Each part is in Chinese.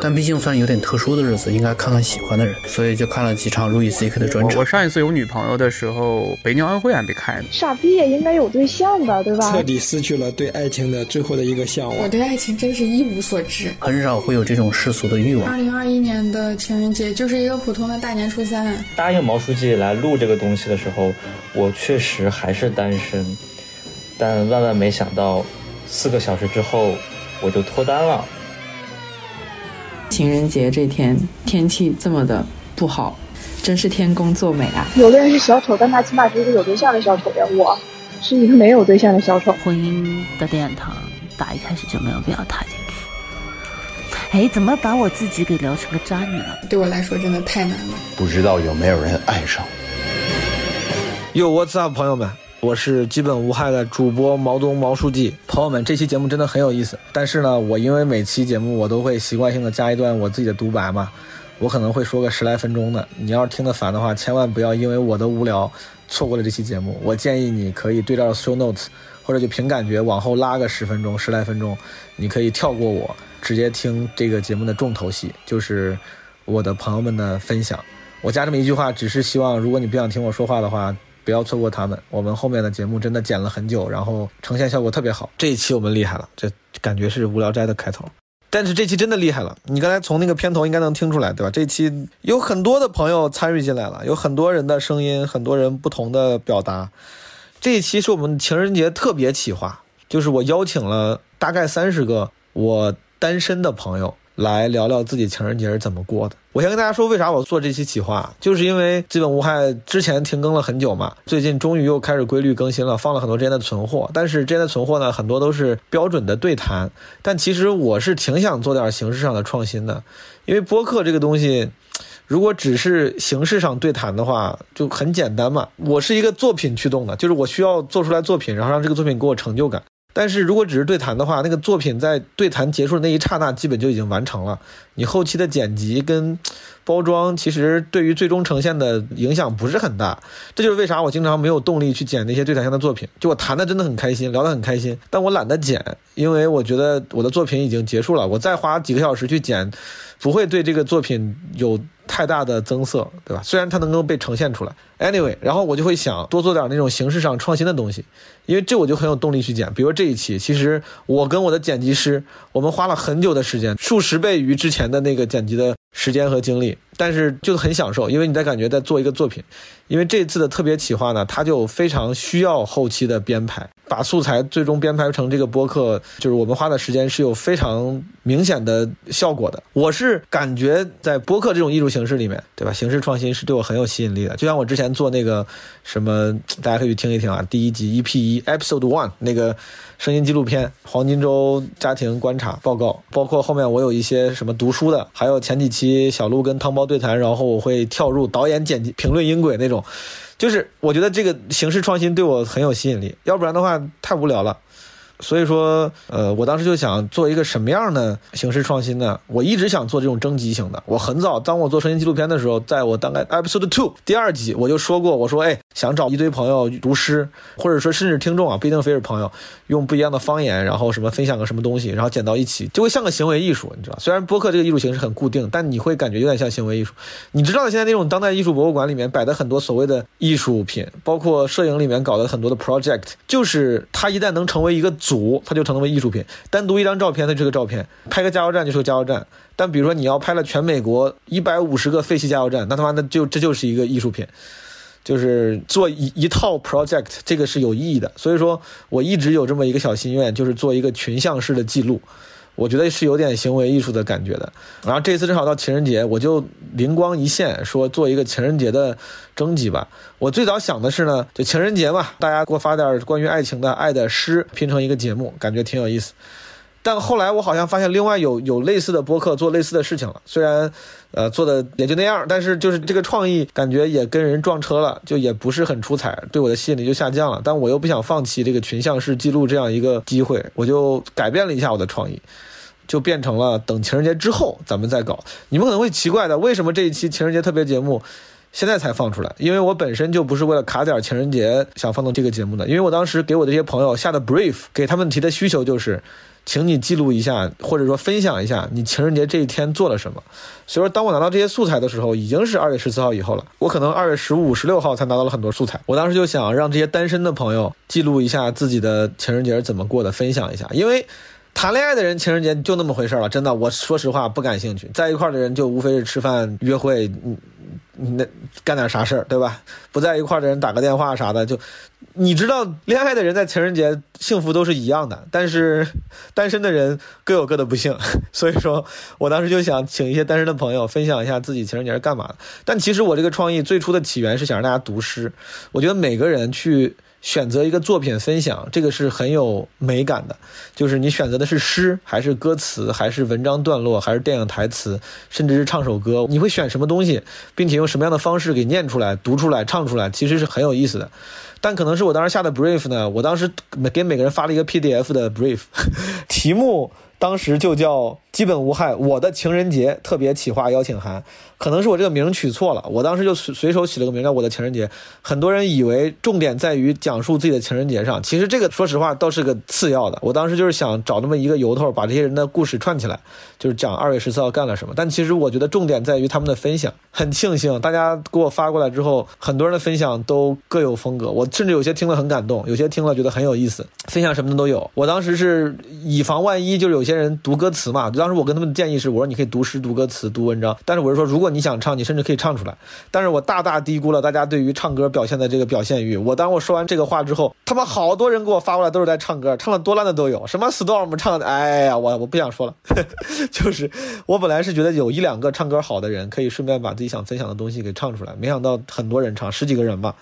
但毕竟算有点特殊的日子，应该看看喜欢的人，所以就看了几场路易 C K 的专场。我上一次有女朋友的时候，北京奥运会还没开呢。傻逼也应该有对象吧，对吧？彻底失去了对爱情的最后的一个向往。我对爱情真是一无所知，很少会有这种世俗的欲望。二零二一年的情人节就是一个普通的大年初三。答应毛书记来录这个东西的时候，我确实还是单身，但万万没想到，四个小时之后我就脱单了。情人节这天天气这么的不好，真是天公作美啊！有的人是小丑，但他起码是一个有对象的小丑呀。我是一个没有对象的小丑。婚姻的殿堂，打一开始就没有必要踏进去。哎，怎么把我自己给聊成个渣女了？对我来说真的太难了。不知道有没有人爱上？哟 What's up，朋友们？我是基本无害的主播毛东毛书记，朋友们，这期节目真的很有意思。但是呢，我因为每期节目我都会习惯性的加一段我自己的独白嘛，我可能会说个十来分钟的。你要是听得烦的话，千万不要因为我的无聊错过了这期节目。我建议你可以对照 show notes，或者就凭感觉往后拉个十分钟、十来分钟，你可以跳过我，直接听这个节目的重头戏，就是我的朋友们的分享。我加这么一句话，只是希望如果你不想听我说话的话。不要错过他们。我们后面的节目真的剪了很久，然后呈现效果特别好。这一期我们厉害了，这感觉是无聊斋的开头。但是这期真的厉害了，你刚才从那个片头应该能听出来，对吧？这期有很多的朋友参与进来了，有很多人的声音，很多人不同的表达。这一期是我们情人节特别企划，就是我邀请了大概三十个我单身的朋友。来聊聊自己情人节是怎么过的。我先跟大家说，为啥我做这期企划，就是因为基本无害之前停更了很久嘛，最近终于又开始规律更新了，放了很多之前的存货。但是之前的存货呢，很多都是标准的对谈。但其实我是挺想做点形式上的创新的，因为播客这个东西，如果只是形式上对谈的话，就很简单嘛。我是一个作品驱动的，就是我需要做出来作品，然后让这个作品给我成就感。但是如果只是对谈的话，那个作品在对谈结束的那一刹那，基本就已经完成了。你后期的剪辑跟包装，其实对于最终呈现的影响不是很大。这就是为啥我经常没有动力去剪那些对谈性的作品。就我谈的真的很开心，聊得很开心，但我懒得剪，因为我觉得我的作品已经结束了，我再花几个小时去剪，不会对这个作品有太大的增色，对吧？虽然它能够被呈现出来。Anyway，然后我就会想多做点那种形式上创新的东西，因为这我就很有动力去剪。比如这一期，其实我跟我的剪辑师，我们花了很久的时间，数十倍于之前的那个剪辑的时间和精力，但是就很享受，因为你在感觉在做一个作品。因为这次的特别企划呢，它就非常需要后期的编排，把素材最终编排成这个播客，就是我们花的时间是有非常明显的效果的。我是感觉在播客这种艺术形式里面，对吧？形式创新是对我很有吸引力的，就像我之前。做那个什么，大家可以听一听啊。第一集 EP 一 Episode One 那个声音纪录片《黄金周家庭观察报告》，包括后面我有一些什么读书的，还有前几期小鹿跟汤包对谈，然后我会跳入导演剪辑、评论音轨那种，就是我觉得这个形式创新对我很有吸引力，要不然的话太无聊了。所以说，呃，我当时就想做一个什么样的形式创新呢？我一直想做这种征集型的。我很早，当我做声音纪录片的时候，在我大概 episode two 第二集，我就说过，我说，哎，想找一堆朋友读诗，或者说甚至听众啊，不一定非是朋友，用不一样的方言，然后什么分享个什么东西，然后剪到一起，就会像个行为艺术，你知道？虽然播客这个艺术形式很固定，但你会感觉有点像行为艺术。你知道现在那种当代艺术博物馆里面摆的很多所谓的艺术品，包括摄影里面搞的很多的 project，就是它一旦能成为一个组，它就成为艺术品。单独一张照片，它就是个照片；拍个加油站就是个加油站。但比如说你要拍了全美国一百五十个废弃加油站，那他妈的就这就是一个艺术品。就是做一一套 project，这个是有意义的。所以说我一直有这么一个小心愿，就是做一个群像式的记录。我觉得是有点行为艺术的感觉的。然后这次正好到情人节，我就灵光一现，说做一个情人节的征集吧。我最早想的是呢，就情人节嘛，大家给我发点关于爱情的爱的诗，拼成一个节目，感觉挺有意思。但后来我好像发现另外有有类似的播客做类似的事情了，虽然呃做的也就那样，但是就是这个创意感觉也跟人撞车了，就也不是很出彩，对我的吸引力就下降了。但我又不想放弃这个群像式记录这样一个机会，我就改变了一下我的创意。就变成了等情人节之后咱们再搞。你们可能会奇怪的，为什么这一期情人节特别节目现在才放出来？因为我本身就不是为了卡点情人节想放到这个节目的，因为我当时给我这些朋友下的 brief，给他们提的需求就是，请你记录一下，或者说分享一下你情人节这一天做了什么。所以说，当我拿到这些素材的时候，已经是二月十四号以后了。我可能二月十五、十六号才拿到了很多素材。我当时就想让这些单身的朋友记录一下自己的情人节是怎么过的，分享一下，因为。谈恋爱的人情人节就那么回事了，真的，我说实话不感兴趣。在一块的人就无非是吃饭、约会，你你那干点啥事儿，对吧？不在一块的人打个电话啥的，就你知道，恋爱的人在情人节幸福都是一样的，但是单身的人各有各的不幸。所以说我当时就想请一些单身的朋友分享一下自己情人节是干嘛的。但其实我这个创意最初的起源是想让大家读诗，我觉得每个人去。选择一个作品分享，这个是很有美感的。就是你选择的是诗，还是歌词，还是文章段落，还是电影台词，甚至是唱首歌，你会选什么东西，并且用什么样的方式给念出来、读出来、唱出来，其实是很有意思的。但可能是我当时下的 brief 呢，我当时给每个人发了一个 PDF 的 brief，题目当时就叫。基本无害。我的情人节特别企划邀请函，可能是我这个名取错了。我当时就随随手起了个名叫“我的情人节”。很多人以为重点在于讲述自己的情人节上，其实这个说实话倒是个次要的。我当时就是想找那么一个由头，把这些人的故事串起来，就是讲二月十四号干了什么。但其实我觉得重点在于他们的分享。很庆幸大家给我发过来之后，很多人的分享都各有风格。我甚至有些听了很感动，有些听了觉得很有意思，分享什么的都有。我当时是以防万一，就是有些人读歌词嘛。当时我跟他们的建议是，我说你可以读诗、读歌词、读文章，但是我是说，如果你想唱，你甚至可以唱出来。但是我大大低估了大家对于唱歌表现的这个表现欲。我当我说完这个话之后，他们好多人给我发过来都是在唱歌，唱的多烂的都有，什么 storm 唱的，哎呀，我我不想说了。就是我本来是觉得有一两个唱歌好的人，可以顺便把自己想分享的东西给唱出来，没想到很多人唱，十几个人吧。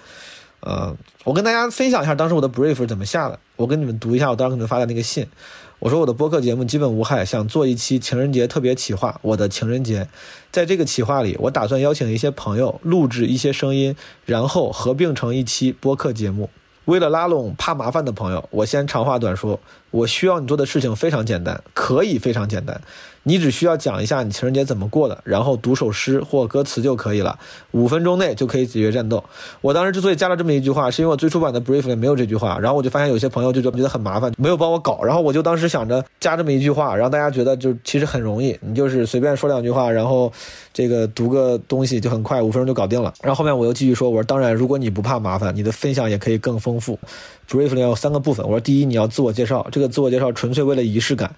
呃，我跟大家分享一下当时我的 brief 怎么下的，我跟你们读一下我当时给你们发的那个信。我说我的播客节目基本无害，想做一期情人节特别企划。我的情人节，在这个企划里，我打算邀请一些朋友录制一些声音，然后合并成一期播客节目。为了拉拢怕麻烦的朋友，我先长话短说。我需要你做的事情非常简单，可以非常简单。你只需要讲一下你情人节怎么过的，然后读首诗或歌词就可以了，五分钟内就可以解决战斗。我当时之所以加了这么一句话，是因为我最初版的 brief 里没有这句话，然后我就发现有些朋友就觉得很麻烦，没有帮我搞。然后我就当时想着加这么一句话，让大家觉得就其实很容易，你就是随便说两句话，然后这个读个东西就很快，五分钟就搞定了。然后后面我又继续说，我说当然，如果你不怕麻烦，你的分享也可以更丰富。brief 里有三个部分，我说第一，你要自我介绍，这个自我介绍纯粹为了仪式感。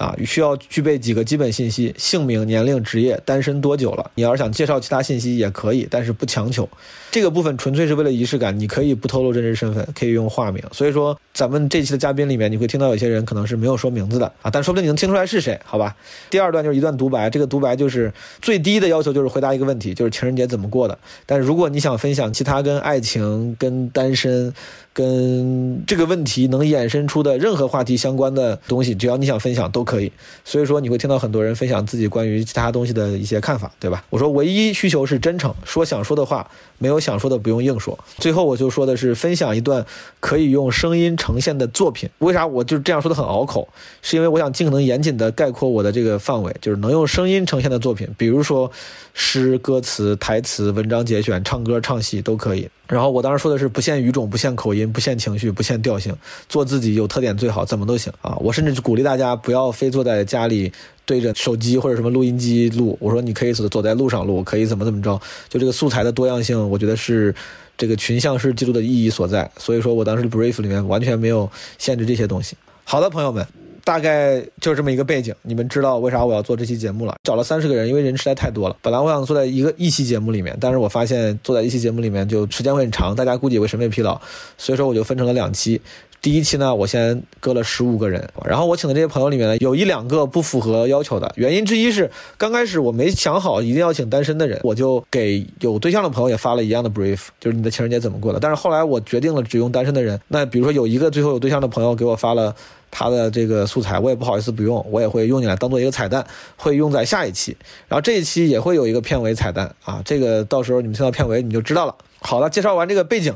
啊，需要具备几个基本信息：姓名、年龄、职业、单身多久了。你要是想介绍其他信息也可以，但是不强求。这个部分纯粹是为了仪式感，你可以不透露真实身份，可以用化名。所以说，咱们这期的嘉宾里面，你会听到有些人可能是没有说名字的啊，但说不定你能听出来是谁，好吧？第二段就是一段独白，这个独白就是最低的要求，就是回答一个问题，就是情人节怎么过的。但如果你想分享其他跟爱情、跟单身。跟这个问题能衍生出的任何话题相关的东西，只要你想分享都可以。所以说你会听到很多人分享自己关于其他东西的一些看法，对吧？我说唯一需求是真诚，说想说的话，没有想说的不用硬说。最后我就说的是分享一段可以用声音呈现的作品。为啥我就这样说的很拗口？是因为我想尽可能严谨的概括我的这个范围，就是能用声音呈现的作品，比如说诗、歌词、台词、文章节选、唱歌、唱戏都可以。然后我当时说的是不限语种、不限口音、不限情绪、不限调性，做自己有特点最好，怎么都行啊！我甚至鼓励大家不要非坐在家里对着手机或者什么录音机录，我说你可以走走在路上录，可以怎么怎么着，就这个素材的多样性，我觉得是这个群像式记录的意义所在。所以说我当时的 brief 里面完全没有限制这些东西。好的，朋友们。大概就是这么一个背景，你们知道为啥我要做这期节目了？找了三十个人，因为人实在太多了。本来我想坐在一个一期节目里面，但是我发现坐在一期节目里面就时间会很长，大家估计也会审美疲劳，所以说我就分成了两期。第一期呢，我先割了十五个人，然后我请的这些朋友里面呢，有一两个不符合要求的，原因之一是刚开始我没想好一定要请单身的人，我就给有对象的朋友也发了一样的 brief，就是你的情人节怎么过的。但是后来我决定了只用单身的人，那比如说有一个最后有对象的朋友给我发了。他的这个素材我也不好意思不用，我也会用进来当做一个彩蛋，会用在下一期。然后这一期也会有一个片尾彩蛋啊，这个到时候你们听到片尾你就知道了。好了，介绍完这个背景，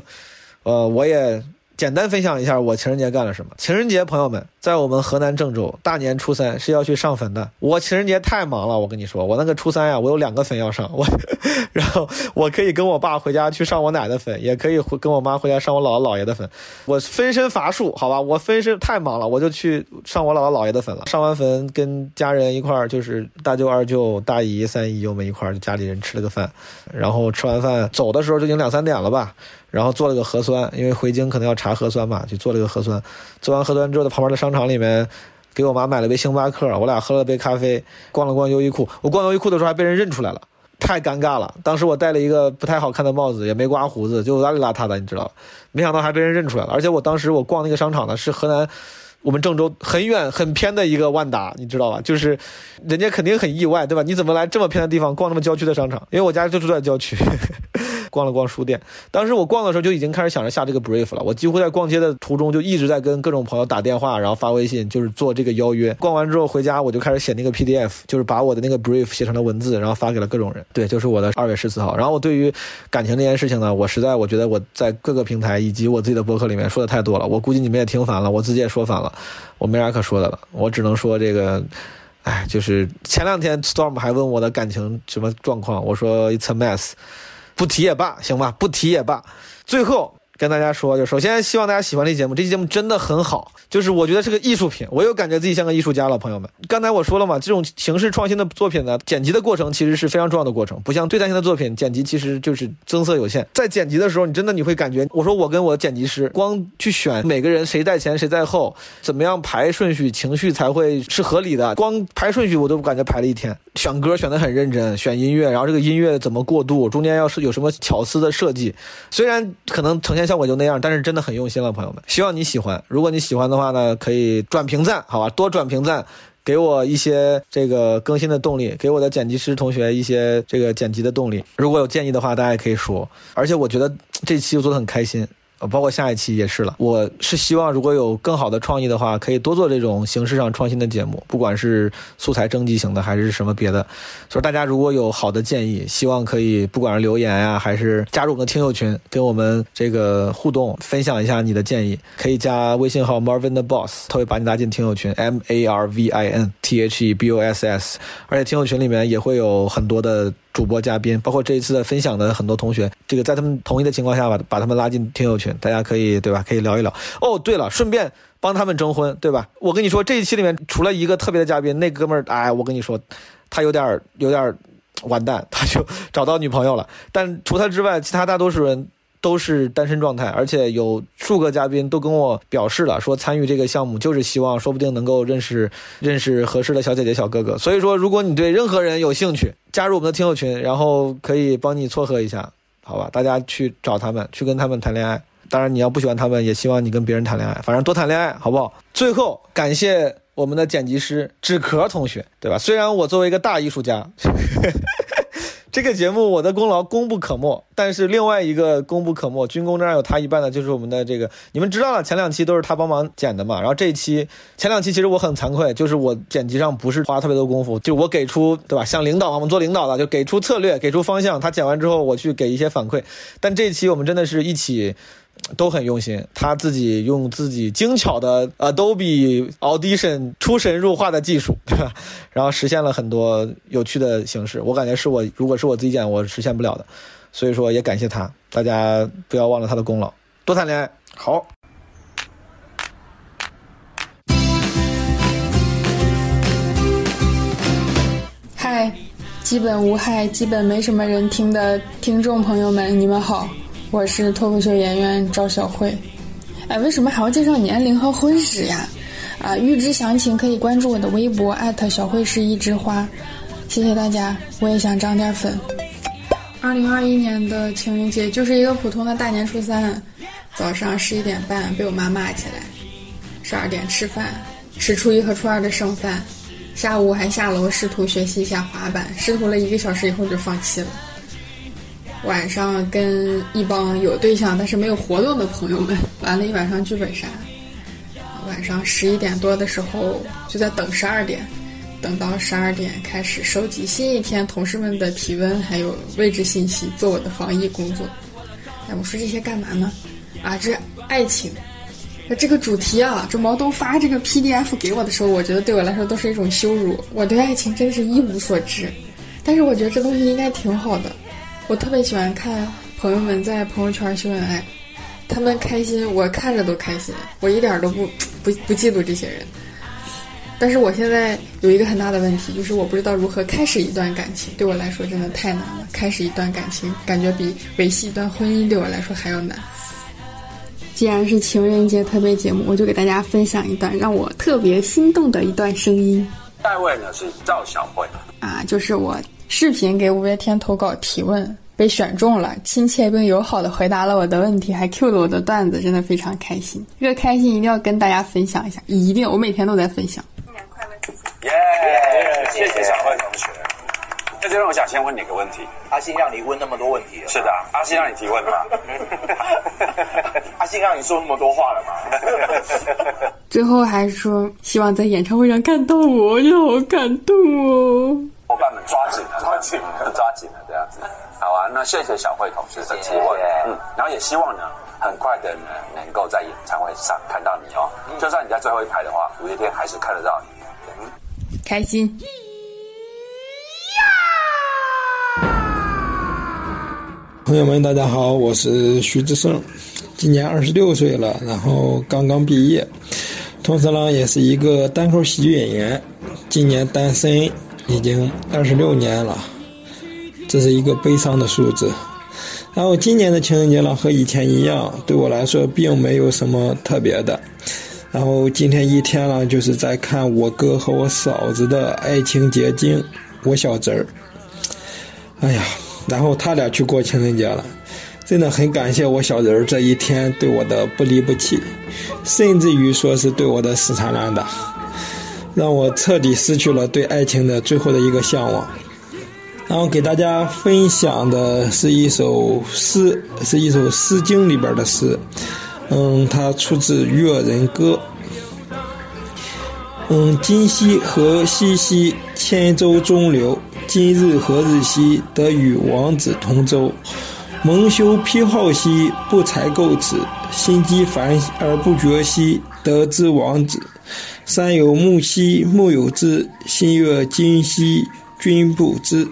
呃，我也。简单分享一下我情人节干了什么。情人节，朋友们，在我们河南郑州，大年初三是要去上坟的。我情人节太忙了，我跟你说，我那个初三呀，我有两个坟要上，我，然后我可以跟我爸回家去上我奶的坟，也可以跟我妈回家上我姥姥姥爷的坟。我分身乏术，好吧，我分身太忙了，我就去上我姥姥姥爷的坟了。上完坟，跟家人一块儿，就是大舅、二舅、大姨、三姨，我们一块儿，家里人吃了个饭，然后吃完饭走的时候就已经两三点了吧。然后做了个核酸，因为回京可能要查核酸嘛，就做了个核酸。做完核酸之后，在旁边的商场里面，给我妈买了杯星巴克，我俩喝了杯咖啡，逛了逛优衣库。我逛优衣库的时候还被人认出来了，太尴尬了。当时我戴了一个不太好看的帽子，也没刮胡子，就邋里邋遢的，你知道吧没想到还被人认出来了。而且我当时我逛那个商场呢，是河南我们郑州很远很偏的一个万达，你知道吧？就是人家肯定很意外，对吧？你怎么来这么偏的地方逛那么郊区的商场？因为我家就住在郊区。逛了逛书店，当时我逛的时候就已经开始想着下这个 brief 了。我几乎在逛街的途中就一直在跟各种朋友打电话，然后发微信，就是做这个邀约。逛完之后回家，我就开始写那个 PDF，就是把我的那个 brief 写成了文字，然后发给了各种人。对，就是我的二月十四号。然后我对于感情这件事情呢，我实在我觉得我在各个平台以及我自己的博客里面说的太多了，我估计你们也听烦了，我自己也说烦了，我没啥可说的了。我只能说这个，哎，就是前两天 Storm 还问我的感情什么状况，我说 It's a mess。不提也罢，行吧，不提也罢。最后跟大家说，就首先希望大家喜欢这期节目，这期节目真的很好，就是我觉得是个艺术品，我又感觉自己像个艺术家了，朋友们。刚才我说了嘛，这种形式创新的作品呢，剪辑的过程其实是非常重要的过程，不像对谈型的作品，剪辑其实就是增色有限。在剪辑的时候，你真的你会感觉，我说我跟我剪辑师光去选每个人谁在前谁在后，怎么样排顺序，情绪才会是合理的。光排顺序我都感觉排了一天。选歌选得很认真，选音乐，然后这个音乐怎么过渡，中间要是有什么巧思的设计，虽然可能呈现效果就那样，但是真的很用心了，朋友们，希望你喜欢。如果你喜欢的话呢，可以转评赞，好吧，多转评赞，给我一些这个更新的动力，给我的剪辑师同学一些这个剪辑的动力。如果有建议的话，大家也可以说。而且我觉得这期我做的很开心。包括下一期也是了。我是希望如果有更好的创意的话，可以多做这种形式上创新的节目，不管是素材征集型的还是什么别的。所以大家如果有好的建议，希望可以不管是留言呀，还是加入我们的听友群，跟我们这个互动，分享一下你的建议。可以加微信号 Marvin the Boss，他会把你拉进听友群 M A R V I N T H E B O S S。而且听友群里面也会有很多的。主播嘉宾，包括这一次的分享的很多同学，这个在他们同意的情况下，把把他们拉进听友群，大家可以对吧？可以聊一聊。哦，对了，顺便帮他们征婚，对吧？我跟你说，这一期里面除了一个特别的嘉宾，那哥们儿，哎，我跟你说，他有点儿有点儿完蛋，他就找到女朋友了。但除他之外，其他大多数人。都是单身状态，而且有数个嘉宾都跟我表示了，说参与这个项目就是希望，说不定能够认识认识合适的小姐姐、小哥哥。所以说，如果你对任何人有兴趣，加入我们的听友群，然后可以帮你撮合一下，好吧？大家去找他们，去跟他们谈恋爱。当然，你要不喜欢他们，也希望你跟别人谈恋爱，反正多谈恋爱，好不好？最后，感谢我们的剪辑师纸壳同学，对吧？虽然我作为一个大艺术家。这个节目我的功劳功不可没，但是另外一个功不可没，军功章有他一半的，就是我们的这个，你们知道了，前两期都是他帮忙剪的嘛，然后这一期前两期其实我很惭愧，就是我剪辑上不是花特别多功夫，就我给出对吧，像领导啊，我们做领导的就给出策略，给出方向，他剪完之后我去给一些反馈，但这一期我们真的是一起。都很用心，他自己用自己精巧的 Adobe Audition 出神入化的技术，对吧？然后实现了很多有趣的形式。我感觉是我如果是我自己剪，我实现不了的。所以说也感谢他，大家不要忘了他的功劳。多谈恋爱，好。嗨，基本无害，基本没什么人听的听众朋友们，你们好。我是脱口秀演员赵小慧，哎，为什么还要介绍年龄和婚史呀？啊，预知详情可以关注我的微博艾特小慧是一枝花，谢谢大家，我也想涨点粉。二零二一年的情人节就是一个普通的大年初三，早上十一点半被我妈骂起来。十二点吃饭，吃初一和初二的剩饭，下午还下楼试图学习一下滑板，试图了一个小时以后就放弃了。晚上跟一帮有对象但是没有活动的朋友们玩了一晚上剧本杀。晚上十一点多的时候就在等十二点，等到十二点开始收集新一天同事们的体温还有位置信息，做我的防疫工作。哎，我说这些干嘛呢？啊，这爱情。这个主题啊，这毛东发这个 PDF 给我的时候，我觉得对我来说都是一种羞辱。我对爱情真是一无所知，但是我觉得这东西应该挺好的。我特别喜欢看朋友们在朋友圈秀恩爱，他们开心，我看着都开心，我一点都不 不不嫉妒这些人。但是我现在有一个很大的问题，就是我不知道如何开始一段感情，对我来说真的太难了。开始一段感情，感觉比维系一段婚姻对我来说还要难。既然是情人节特别节目，我就给大家分享一段让我特别心动的一段声音。下一位呢是赵小慧啊，就是我视频给五月天投稿提问被选中了，亲切并友好的回答了我的问题，还 Q 了我的段子，真的非常开心。这个开心一定要跟大家分享一下，一定，我每天都在分享。新年快乐，耶！谢谢小慧同学。那就让我想先问你个问题。阿信让你问那么多问题了？是的，阿信让你提问吗？阿信让你说那么多话了吗？最后还说希望在演唱会上看到我，我就好感动哦。伙伴们抓紧了，抓紧了，抓紧了，这样子。好啊，那谢谢小慧同学的提问，嗯，然后也希望呢，很快的呢，能够在演唱会上看到你哦。就算你在最后一排的话，五月天还是看得到你。嗯，开心。朋友们，大家好，我是徐志胜，今年二十六岁了，然后刚刚毕业，同时呢，也是一个单口喜剧演员，今年单身已经二十六年了，这是一个悲伤的数字。然后今年的情人节呢，和以前一样，对我来说并没有什么特别的。然后今天一天呢，就是在看我哥和我嫂子的爱情结晶，我小侄儿。哎呀。然后他俩去过情人节了，真的很感谢我小人儿这一天对我的不离不弃，甚至于说是对我的死缠烂打，让我彻底失去了对爱情的最后的一个向往。然后给大家分享的是一首诗，是一首《诗经》里边的诗，嗯，它出自《越人歌》。嗯，今夕何夕兮，千舟中流。今日何日兮，得与王子同舟。蒙羞披好兮，不才垢齿。心机烦而不绝兮，得知王子。山有木兮木有枝，心悦今兮君不知。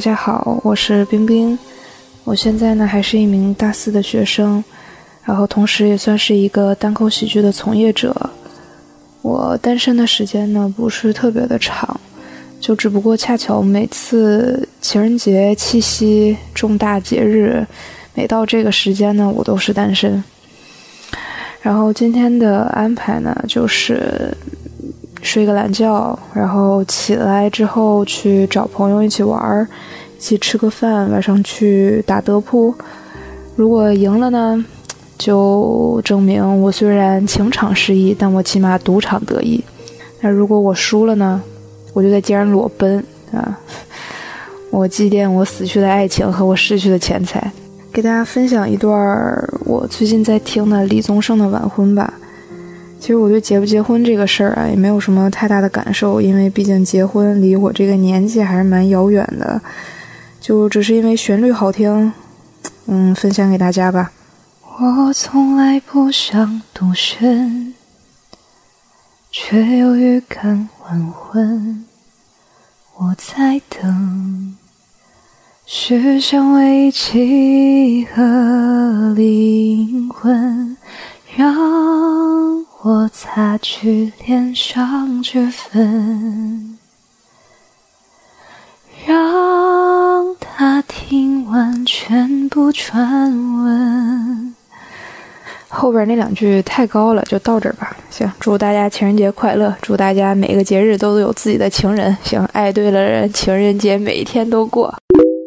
大家好，我是冰冰。我现在呢还是一名大四的学生，然后同时也算是一个单口喜剧的从业者。我单身的时间呢不是特别的长，就只不过恰巧每次情人节、七夕、重大节日，每到这个时间呢，我都是单身。然后今天的安排呢就是。睡个懒觉，然后起来之后去找朋友一起玩儿，一起吃个饭，晚上去打德扑。如果赢了呢，就证明我虽然情场失意，但我起码赌场得意。那如果我输了呢，我就在街上裸奔啊！我祭奠我死去的爱情和我失去的钱财。给大家分享一段我最近在听的李宗盛的《晚婚》吧。其实我对结不结婚这个事儿啊，也没有什么太大的感受，因为毕竟结婚离我这个年纪还是蛮遥远的。就只是因为旋律好听，嗯，分享给大家吧。我从来不想独身，却又预感晚婚。我在等，是想为契合灵魂，让我擦去脸上脂粉，让他听完全部传闻。后边那两句太高了，就到这儿吧。行，祝大家情人节快乐，祝大家每个节日都有自己的情人。行，爱对了人，情人节每一天都过。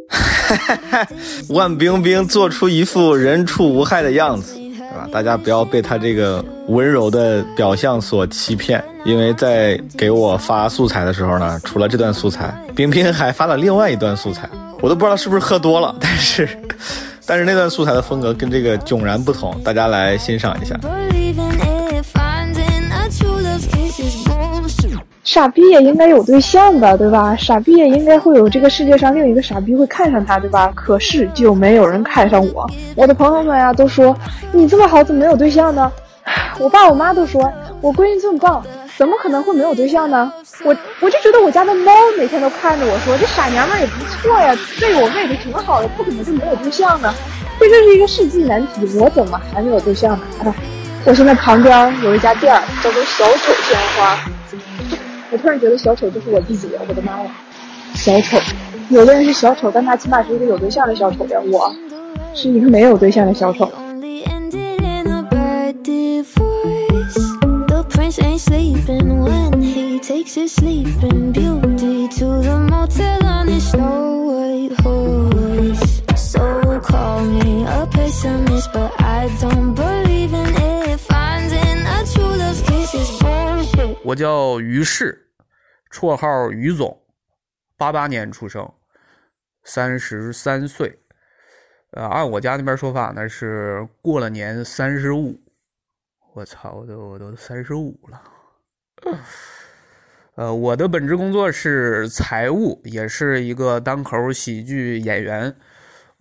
哈哈哈万冰冰做出一副人畜无害的样子，对吧？大家不要被他这个温柔的表象所欺骗，因为在给我发素材的时候呢，除了这段素材，冰冰还发了另外一段素材，我都不知道是不是喝多了，但是。但是那段素材的风格跟这个迥然不同，大家来欣赏一下。傻逼也应该有对象吧，对吧？傻逼也应该会有这个世界上另一个傻逼会看上他，对吧？可是就没有人看上我。我的朋友们呀都说你这么好，怎么没有对象呢？我爸我妈都说我闺女这么棒，怎么可能会没有对象呢？我我就觉得我家的猫每天都看着我说这傻娘们也不错呀，对我喂的挺好的，不可能就没有对象呢。这就是一个世纪难题，我怎么还没有对象呢？哎，我现在旁边有一家店叫做小丑鲜花，我突然觉得小丑就是我自己，我的妈呀！小丑，有的人是小丑，但他起码是一个有对象的小丑呀，我是一个没有对象的小丑。takes his sleeping beauty to the motel on his snow white horse. So call me a pessimist, but I don't believe in it. 我叫于适，绰号于总，八八年出生，三十三岁。呃，按我家那边说法呢，是过了年三十五。我操，我都我都三十五了。呃，我的本职工作是财务，也是一个单口喜剧演员。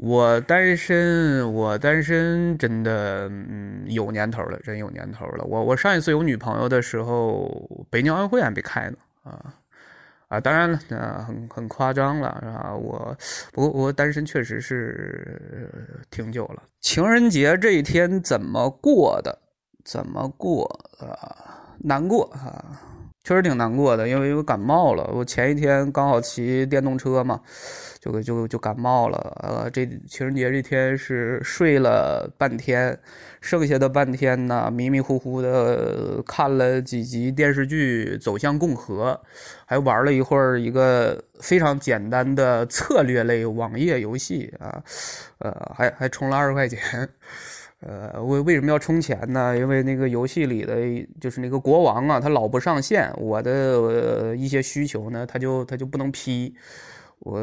我单身，我单身真的嗯有年头了，真有年头了。我我上一次有女朋友的时候，北京奥运会还没开呢啊啊！当然了，啊很很夸张了是吧？我不过我单身确实是挺久了。情人节这一天怎么过的？怎么过啊？难过啊！确实挺难过的，因为我感冒了。我前一天刚好骑电动车嘛，就就就感冒了。呃，这情人节这天是睡了半天，剩下的半天呢，迷迷糊糊的看了几集电视剧《走向共和》，还玩了一会儿一个非常简单的策略类网页游戏啊，呃，还还充了二十块钱。呃，为为什么要充钱呢？因为那个游戏里的就是那个国王啊，他老不上线，我的一些需求呢，他就他就不能批，我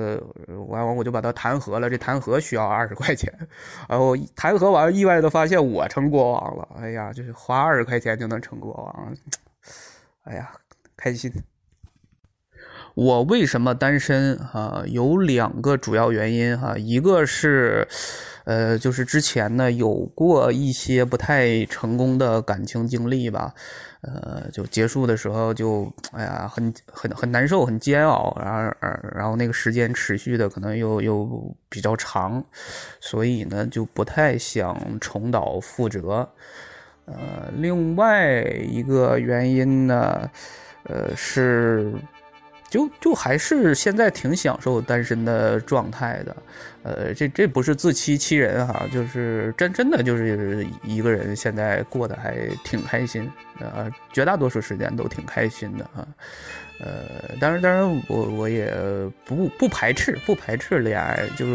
完完我就把他弹劾了，这弹劾需要二十块钱，然后弹劾完意外的发现我成国王了，哎呀，就是花二十块钱就能成国王，哎呀，开心。我为什么单身啊？有两个主要原因哈，一个是。呃，就是之前呢有过一些不太成功的感情经历吧，呃，就结束的时候就哎呀，很很很难受，很煎熬，然后然后那个时间持续的可能又又比较长，所以呢就不太想重蹈覆辙。呃，另外一个原因呢，呃是。就就还是现在挺享受单身的状态的，呃，这这不是自欺欺人哈，就是真真的就是一个人现在过得还挺开心，呃，绝大多数时间都挺开心的哈，呃，当然当然我我也不不排斥不排斥恋爱，就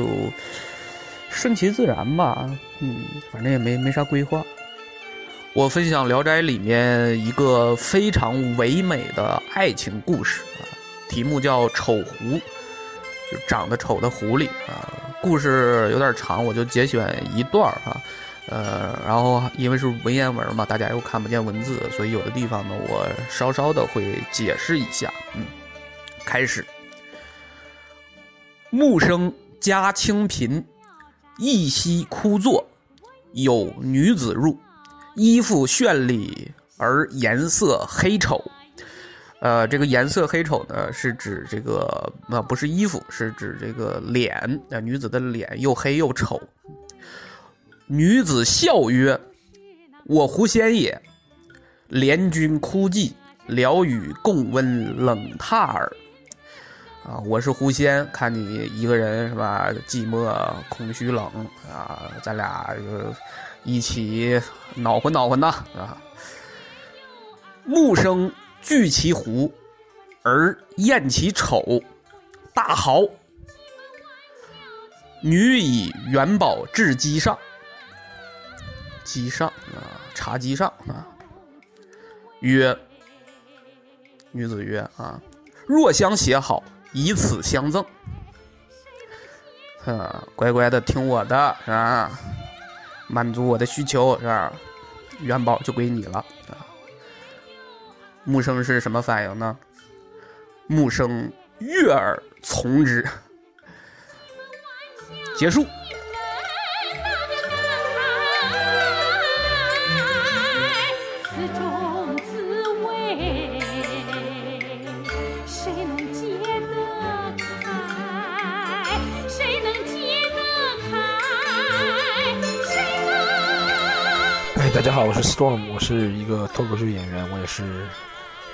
顺其自然吧，嗯，反正也没没啥规划。我分享《聊斋》里面一个非常唯美的爱情故事啊。题目叫《丑狐》，就长得丑的狐狸啊。故事有点长，我就节选一段儿哈。呃，然后因为是文言文嘛，大家又看不见文字，所以有的地方呢，我稍稍的会解释一下。嗯，开始。木生家清贫，一夕枯坐，有女子入，衣服绚丽而颜色黑丑。呃，这个颜色黑丑呢，是指这个啊，不是衣服，是指这个脸啊，女子的脸又黑又丑。女子笑曰：“我狐仙也，怜君哭寂，聊与共温冷榻耳。”啊，我是狐仙，看你一个人是吧，寂寞空虚冷啊，咱俩就一起暖和暖和呐啊。木生惧其狐，而厌其丑，大豪。女以元宝置机上。机上啊，茶几上啊。曰，女子曰啊，若相写好，以此相赠。啊，乖乖的听我的是吧？满足我的需求是吧？元宝就归你了啊。木生是什么反应呢？木生悦耳从之。结束。大家好，我是 Storm，我是一个脱口秀演员，我也是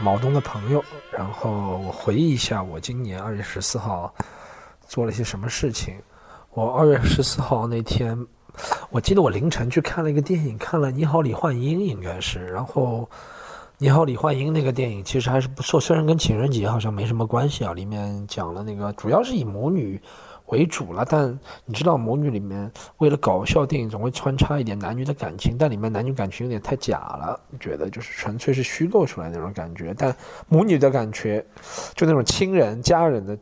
毛东的朋友。然后我回忆一下，我今年二月十四号做了些什么事情。我二月十四号那天，我记得我凌晨去看了一个电影，看了《你好，李焕英》，应该是。然后《你好，李焕英》那个电影其实还是不错，虽然跟情人节好像没什么关系啊。里面讲了那个，主要是以母女。为主了，但你知道母女里面为了搞笑，电影总会穿插一点男女的感情，但里面男女感情有点太假了，觉得就是纯粹是虚构出来那种感觉。但母女的感觉，就那种亲人、家人的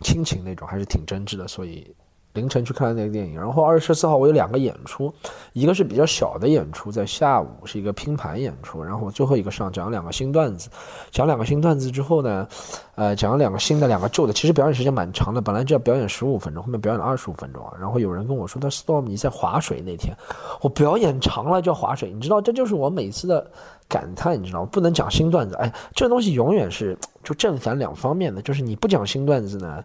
亲情那种，还是挺真挚的，所以。凌晨去看了那个电影，然后二月十四号我有两个演出，一个是比较小的演出，在下午是一个拼盘演出，然后我最后一个上讲两个新段子，讲两个新段子之后呢，呃，讲两个新的两个旧的，其实表演时间蛮长的，本来就要表演十五分钟，后面表演了二十五分钟啊。然后有人跟我说，他 Storm 你在划水那天，我表演长了就要划水，你知道这就是我每次的感叹，你知道？不能讲新段子，哎，这东西永远是就正反两方面的，就是你不讲新段子呢。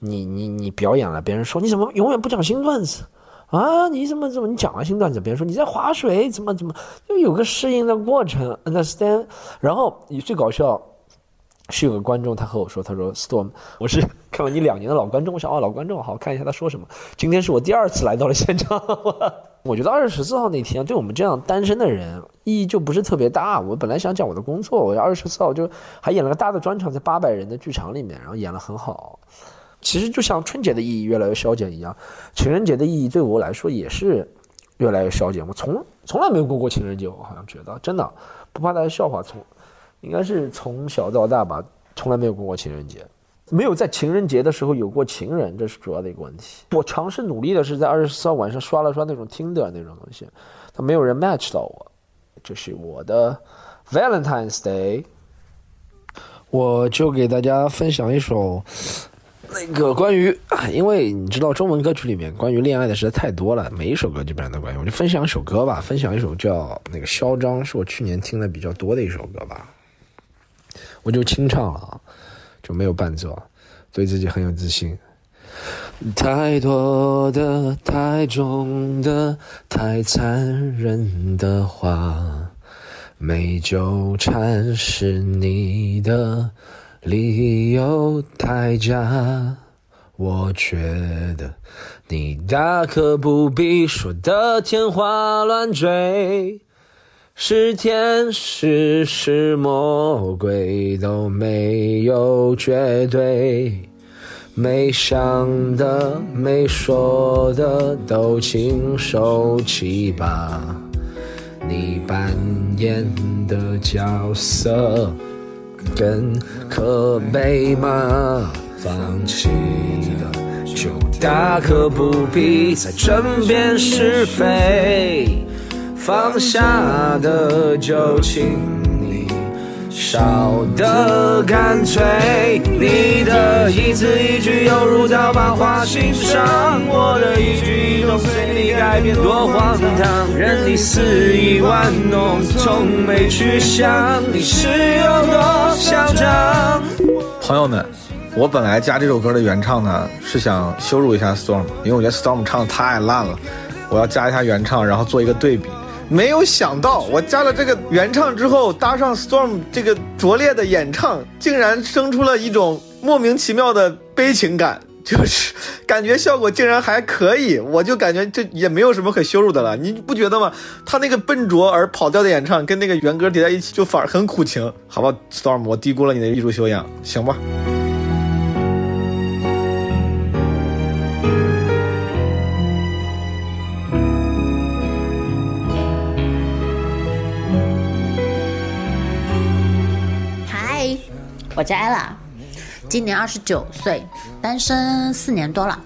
你你你表演了，别人说你怎么永远不讲新段子啊？你怎么怎么你讲了新段子，别人说你在划水，怎么怎么就有个适应的过程，understand？然后你最搞笑是有个观众他和我说，他说 Storm，我是看了你两年的老观众，我想哦老观众好看一下他说什么。今天是我第二次来到了现场，我觉得二月十四号那天对我们这样单身的人意义就不是特别大。我本来想讲我的工作，我二月十四号就还演了个大的专场，在八百人的剧场里面，然后演了很好。其实就像春节的意义越来越消减一样，情人节的意义对我来说也是越来越消减。我从从来没有过过情人节，我好像觉得真的不怕大家笑话，从应该是从小到大吧，从来没有过过情人节，没有在情人节的时候有过情人，这是主要的一个问题。我尝试努力的是在二十四号晚上刷了刷那种听的那种东西，他没有人 match 到我，这是我的 Valentine's Day，我就给大家分享一首。那个关于，因为你知道中文歌曲里面关于恋爱的实在太多了，每一首歌基本上都关于，我就分享一首歌吧，分享一首叫那个《嚣张》，是我去年听的比较多的一首歌吧。我就清唱了啊，就没有伴奏，对自己很有自信。太多的、太重的、太残忍的话，没纠缠是你的。理由太假，我觉得你大可不必说的天花乱坠，是天使是魔鬼都没有绝对，没想的没说的都请收起吧，你扮演的角色。更可悲吗？放弃的就大可不必再争辩是非，放下的就请少的干脆。你的一字一句犹如刀疤划心上，我的一举一动随你改变，多荒唐！任你肆意玩弄，从没去想你是有多嚣张。朋友们。我本来加这首歌的原唱呢，是想羞辱一下 Storm，因为我觉得 Storm 唱的太烂了，我要加一下原唱，然后做一个对比。没有想到，我加了这个原唱之后，搭上 Storm 这个拙劣的演唱，竟然生出了一种莫名其妙的悲情感，就是感觉效果竟然还可以。我就感觉这也没有什么可羞辱的了，你不觉得吗？他那个笨拙而跑调的演唱，跟那个原歌叠在一起，就反而很苦情。好吧，Storm，我低估了你的艺术修养，行吧。我叫 ella，今年二十九岁，单身四年多了。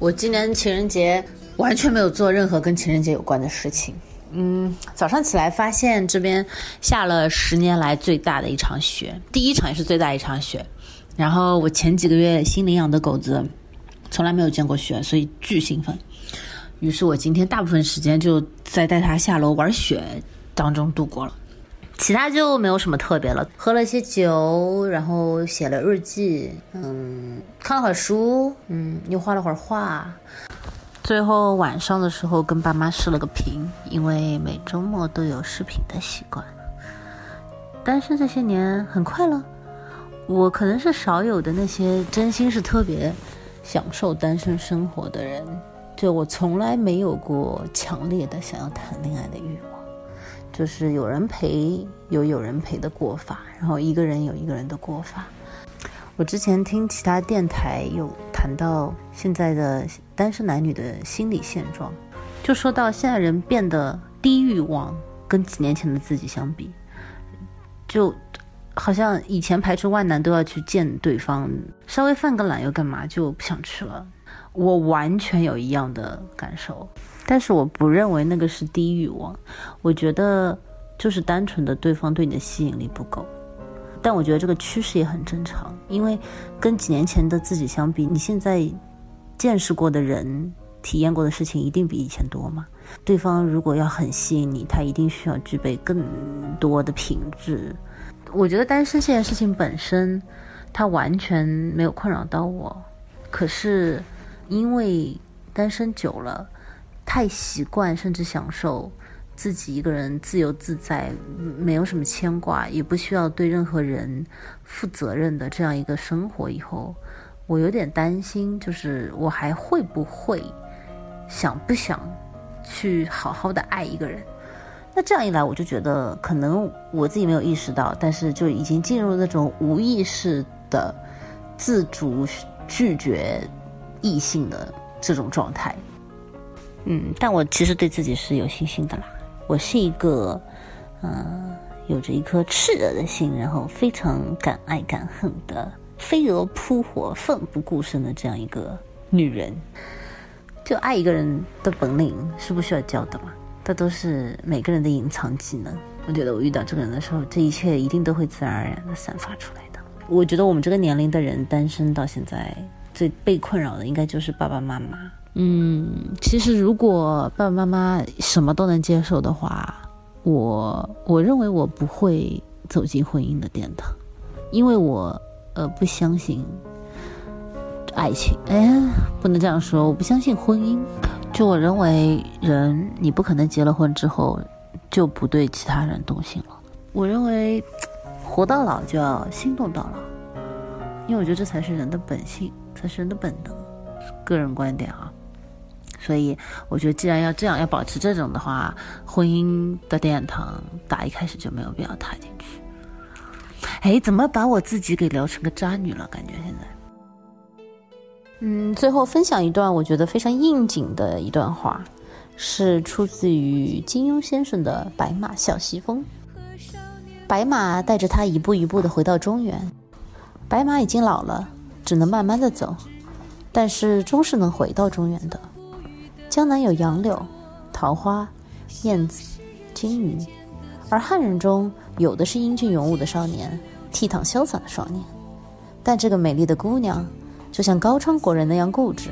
我今年情人节完全没有做任何跟情人节有关的事情。嗯，早上起来发现这边下了十年来最大的一场雪，第一场也是最大一场雪。然后我前几个月新领养的狗子从来没有见过雪，所以巨兴奋。于是我今天大部分时间就在带它下楼玩雪当中度过了。其他就没有什么特别了，喝了些酒，然后写了日记，嗯，看了会儿书，嗯，又画了会儿画，最后晚上的时候跟爸妈视了个频，因为每周末都有视频的习惯。单身这些年很快乐，我可能是少有的那些真心是特别享受单身生活的人，就我从来没有过强烈的想要谈恋爱的欲望。就是有人陪，有有人陪的过法，然后一个人有一个人的过法。我之前听其他电台有谈到现在的单身男女的心理现状，就说到现在人变得低欲望，跟几年前的自己相比，就好像以前排除万难都要去见对方，稍微犯个懒又干嘛就不想去了。我完全有一样的感受。但是我不认为那个是低欲望，我觉得就是单纯的对方对你的吸引力不够。但我觉得这个趋势也很正常，因为跟几年前的自己相比，你现在见识过的人、体验过的事情一定比以前多嘛。对方如果要很吸引你，他一定需要具备更多的品质。我觉得单身这件事情本身，它完全没有困扰到我。可是因为单身久了。太习惯，甚至享受自己一个人自由自在，没有什么牵挂，也不需要对任何人负责任的这样一个生活。以后，我有点担心，就是我还会不会想不想去好好的爱一个人？那这样一来，我就觉得可能我自己没有意识到，但是就已经进入那种无意识的自主拒绝异性的这种状态。嗯，但我其实对自己是有信心的啦。我是一个，嗯，有着一颗炽热的心，然后非常敢爱敢恨的飞蛾扑火、奋不顾身的这样一个女人。就爱一个人的本领是不需要教的嘛？这都是每个人的隐藏技能。我觉得我遇到这个人的时候，这一切一定都会自然而然的散发出来的。我觉得我们这个年龄的人单身到现在，最被困扰的应该就是爸爸妈妈。嗯，其实如果爸爸妈妈什么都能接受的话，我我认为我不会走进婚姻的殿堂，因为我呃不相信爱情。哎，不能这样说，我不相信婚姻。就我认为，人你不可能结了婚之后就不对其他人动心了。我认为，活到老就要心动到老，因为我觉得这才是人的本性，才是人的本能。个人观点啊。所以我觉得，既然要这样，要保持这种的话，婚姻的殿堂打一开始就没有必要踏进去。哎，怎么把我自己给聊成个渣女了？感觉现在。嗯，最后分享一段我觉得非常应景的一段话，是出自于金庸先生的《白马啸西风》。白马带着他一步一步的回到中原，白马已经老了，只能慢慢的走。但是终是能回到中原的。江南有杨柳、桃花、燕子、金鱼，而汉人中有的是英俊勇武的少年，倜傥潇洒的少年，但这个美丽的姑娘，就像高昌国人那样固执。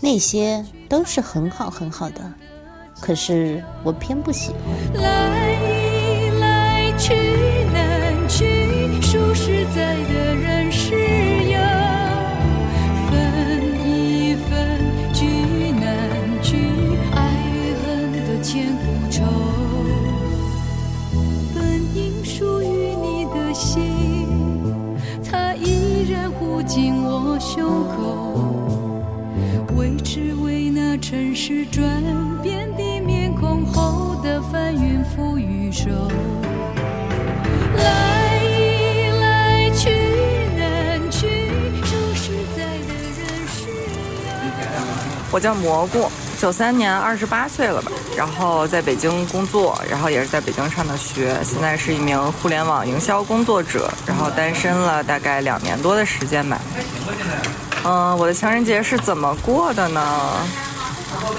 那些都是很好很好的，可是我偏不喜欢。来来去我叫蘑菇，九三年二十八岁了吧，然后在北京工作，然后也是在北京上的学，现在是一名互联网营销工作者，然后单身了大概两年多的时间吧。嗯，我的情人节是怎么过的呢？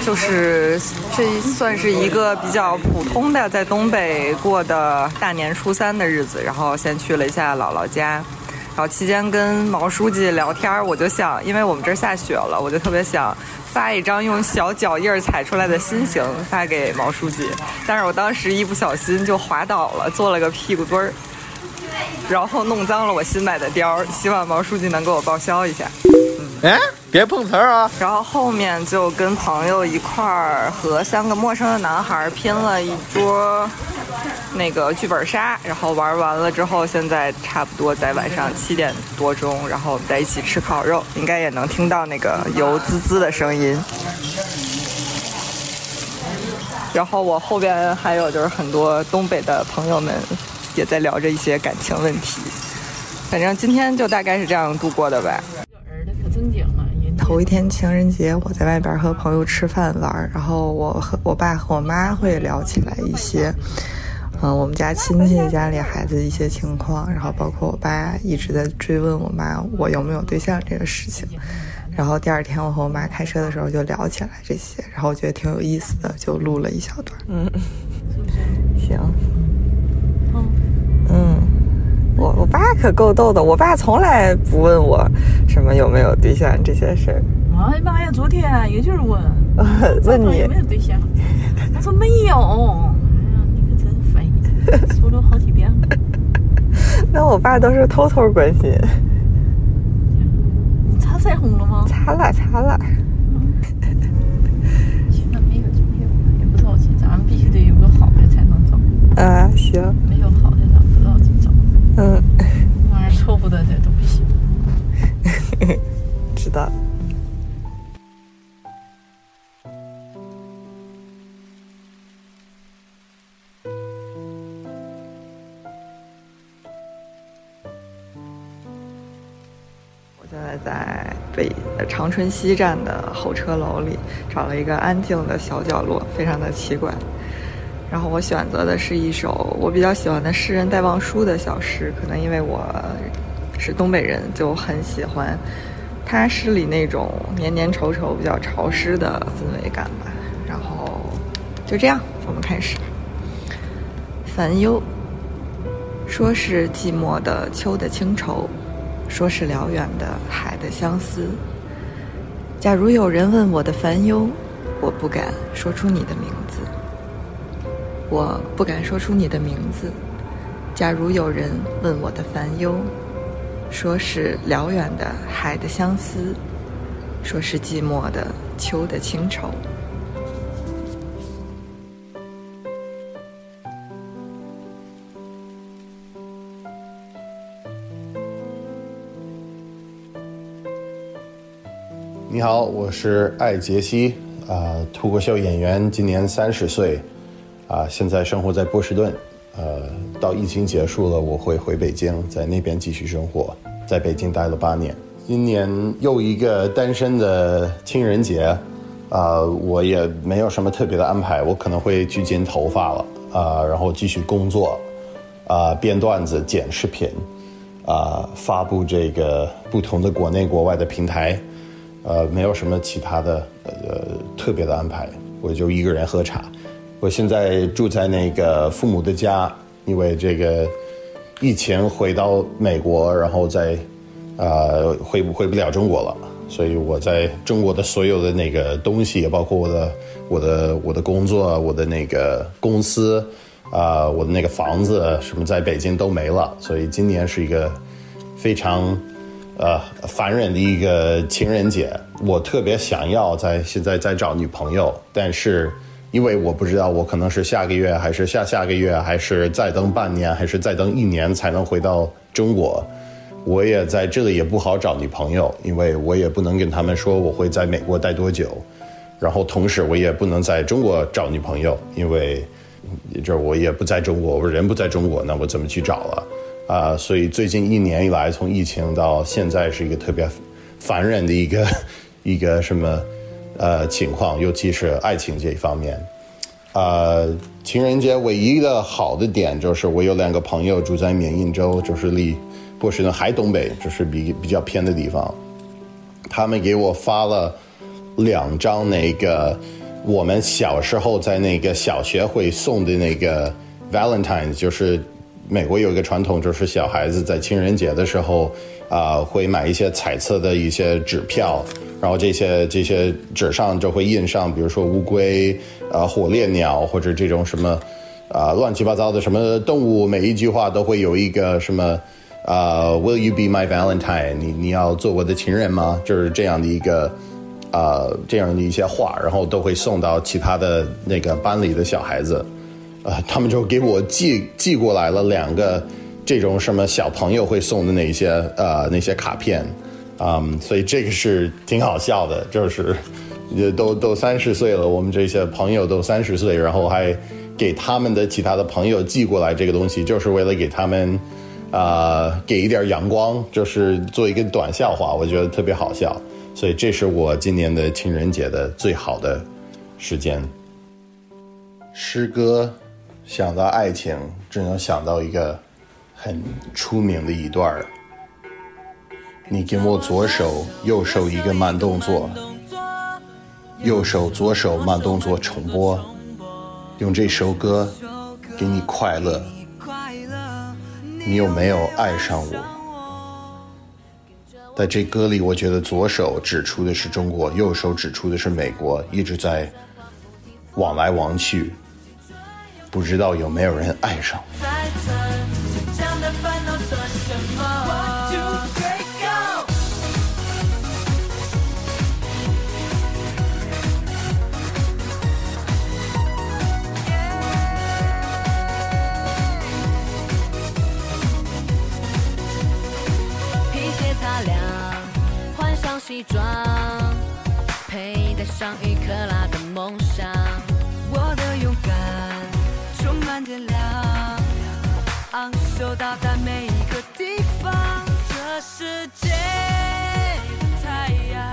就是这算是一个比较普通的在东北过的大年初三的日子，然后先去了一下姥姥家，然后期间跟毛书记聊天，我就想，因为我们这儿下雪了，我就特别想发一张用小脚印踩出来的心形发给毛书记，但是我当时一不小心就滑倒了，做了个屁股墩儿，然后弄脏了我新买的貂，希望毛书记能给我报销一下。哎，别碰瓷儿啊！然后后面就跟朋友一块儿和三个陌生的男孩拼了一桌那个剧本杀，然后玩完了之后，现在差不多在晚上七点多钟，然后我们在一起吃烤肉，应该也能听到那个油滋滋的声音。然后我后边还有就是很多东北的朋友们也在聊着一些感情问题，反正今天就大概是这样度过的吧。头一天情人节，我在外边和朋友吃饭玩，然后我和我爸和我妈会聊起来一些，嗯，我们家亲戚家里孩子一些情况，然后包括我爸一直在追问我妈我有没有对象这个事情，然后第二天我和我妈开车的时候就聊起来这些，然后我觉得挺有意思的，就录了一小段。嗯，行，嗯。我我爸可够逗的，我爸从来不问我什么有没有对象这些事儿。哎妈呀，昨天也就是问，问你有没有对象，我说没有。说了好几遍了。那我爸都是偷偷关心。你擦腮红了吗？擦了，擦了。现在没有就没有，也不着急，咱们必须得有个好的才能找。啊，行。没有好的，咱不着急找。嗯，玩意凑合的这都不行。知道。在北长春西站的候车楼里，找了一个安静的小角落，非常的奇怪。然后我选择的是一首我比较喜欢的诗人戴望舒的小诗，可能因为我是东北人，就很喜欢他诗里那种黏黏稠稠、比较潮湿的氛围感吧。然后就这样，我们开始。烦忧，说是寂寞的秋的清愁，说是辽远的海的相思。假如有人问我的烦忧，我不敢说出你的名字。我不敢说出你的名字。假如有人问我的烦忧，说是辽远的海的相思，说是寂寞的秋的清愁。好，我是艾杰西，啊、脱口秀演员，今年三十岁，啊、现在生活在波士顿，呃，到疫情结束了，我会回北京，在那边继续生活，在北京待了八年，今年又一个单身的情人节，啊、我也没有什么特别的安排，我可能会去剪头发了，啊、然后继续工作，啊、编段子、剪视频，啊、发布这个不同的国内国外的平台。呃，没有什么其他的呃特别的安排，我就一个人喝茶。我现在住在那个父母的家，因为这个疫情回到美国，然后再呃回不回不了中国了，所以我在中国的所有的那个东西，包括我的我的我的工作，我的那个公司啊、我的那个房子什么，在北京都没了，所以今年是一个非常。呃，烦人的一个情人节，我特别想要在现在在找女朋友，但是因为我不知道我可能是下个月，还是下下个月，还是再等半年，还是再等一年才能回到中国。我也在这里也不好找女朋友，因为我也不能跟他们说我会在美国待多久，然后同时我也不能在中国找女朋友，因为这我也不在中国，我人不在中国，那我怎么去找了？啊、所以最近一年以来，从疫情到现在，是一个特别烦人的一个一个什么呃情况，尤其是爱情这一方面。呃，情人节唯一的好的点就是我有两个朋友住在缅因州，就是离波士顿还东北，就是比比较偏的地方。他们给我发了两张那个我们小时候在那个小学会送的那个 Valentine，就是美国有一个传统，就是小孩子在情人节的时候啊、会买一些彩色的一些纸票，然后这些这些纸上就会印上，比如说乌龟、呃火烈鸟或者这种什么啊、乱七八糟的什么动物，每一句话都会有一个什么。呃、w i l l you be my Valentine？你你要做我的情人吗？就是这样的一个，呃，这样的一些话，然后都会送到其他的那个班里的小孩子，呃，他们就给我寄寄过来了两个这种什么小朋友会送的那些呃那些卡片，嗯，所以这个是挺好笑的，就是也都都三十岁了，我们这些朋友都三十岁，然后还给他们的其他的朋友寄过来这个东西，就是为了给他们。啊、给一点阳光，就是做一个短笑话，我觉得特别好笑，所以这是我今年的情人节的最好的时间。诗歌想到爱情，只能想到一个很出名的一段儿你给我左手右手一个慢动作，右手左手慢动作重播，用这首歌给你快乐。你有没有爱上我？在这歌里，我觉得左手指出的是中国，右手指出的是美国，一直在往来往去，不知道有没有人爱上。皮鞋擦亮，换上西装，佩戴上一克拉的昂首到达每一个地方。这世界的太阳，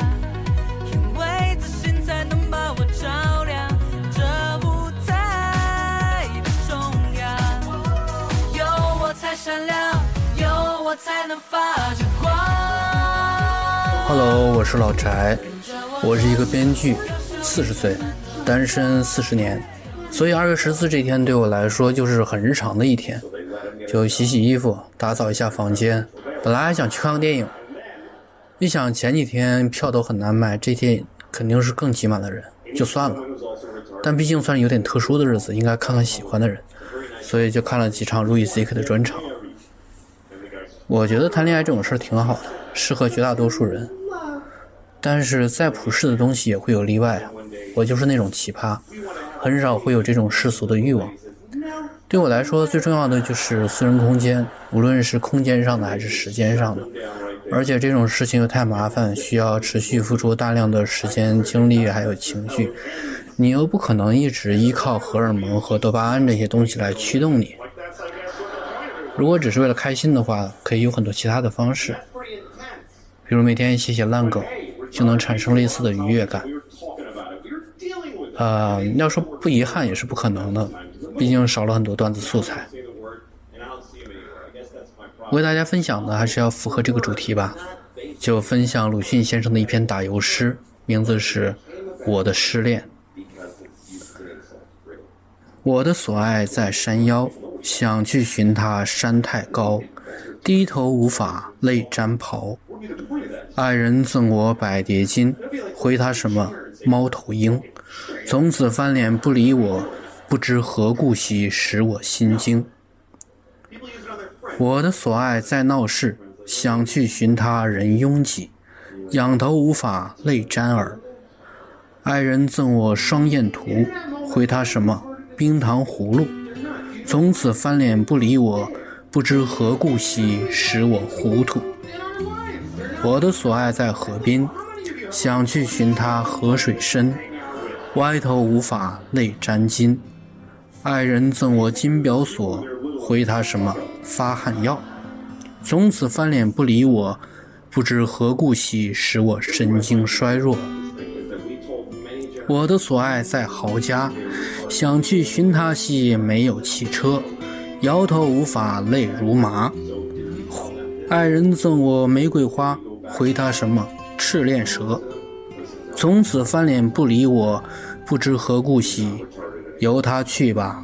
因为自信才能把我照亮。这舞台的中央，有我才闪亮，有我才能发着光。Hello，我是老柴，我是一个编剧，四十岁，单身四十年，所以二月十四这天对我来说就是很日常的一天，就洗洗衣服，打扫一下房间。本来还想去看个电影，一想前几天票都很难买，这天肯定是更挤满了人，就算了。但毕竟算是有点特殊的日子，应该看看喜欢的人，所以就看了几场路易 C.K 的专场。我觉得谈恋爱这种事儿挺好的，适合绝大多数人。但是再普世的东西也会有例外。我就是那种奇葩，很少会有这种世俗的欲望。对我来说，最重要的就是私人空间，无论是空间上的还是时间上的。而且这种事情又太麻烦，需要持续付出大量的时间、精力还有情绪，你又不可能一直依靠荷尔蒙和多巴胺这些东西来驱动你。如果只是为了开心的话，可以有很多其他的方式，比如每天写写烂梗，就能产生类似的愉悦感。呃，要说不遗憾也是不可能的，毕竟少了很多段子素材。我给大家分享的还是要符合这个主题吧。就分享鲁迅先生的一篇打油诗，名字是《我的失恋》。我的所爱在山腰，想去寻他山太高，低头无法泪沾袍。爱人赠我百叠金，回他什么猫头鹰？从此翻脸不理我，不知何故兮，使我心惊。我的所爱在闹市，想去寻他人拥挤，仰头无法泪沾耳。爱人赠我双燕图，回他什么冰糖葫芦？从此翻脸不理我，不知何故兮，使我糊涂。我的所爱在河边，想去寻他河水深，歪头无法泪沾襟。爱人赠我金表锁，回他什么发汗药？从此翻脸不理我，不知何故兮，使我神经衰弱。我的所爱在豪家，想去寻他兮没有汽车，摇头无法泪如麻。爱人赠我玫瑰花。回他什么赤练蛇，从此翻脸不理我，不知何故兮，由他去吧。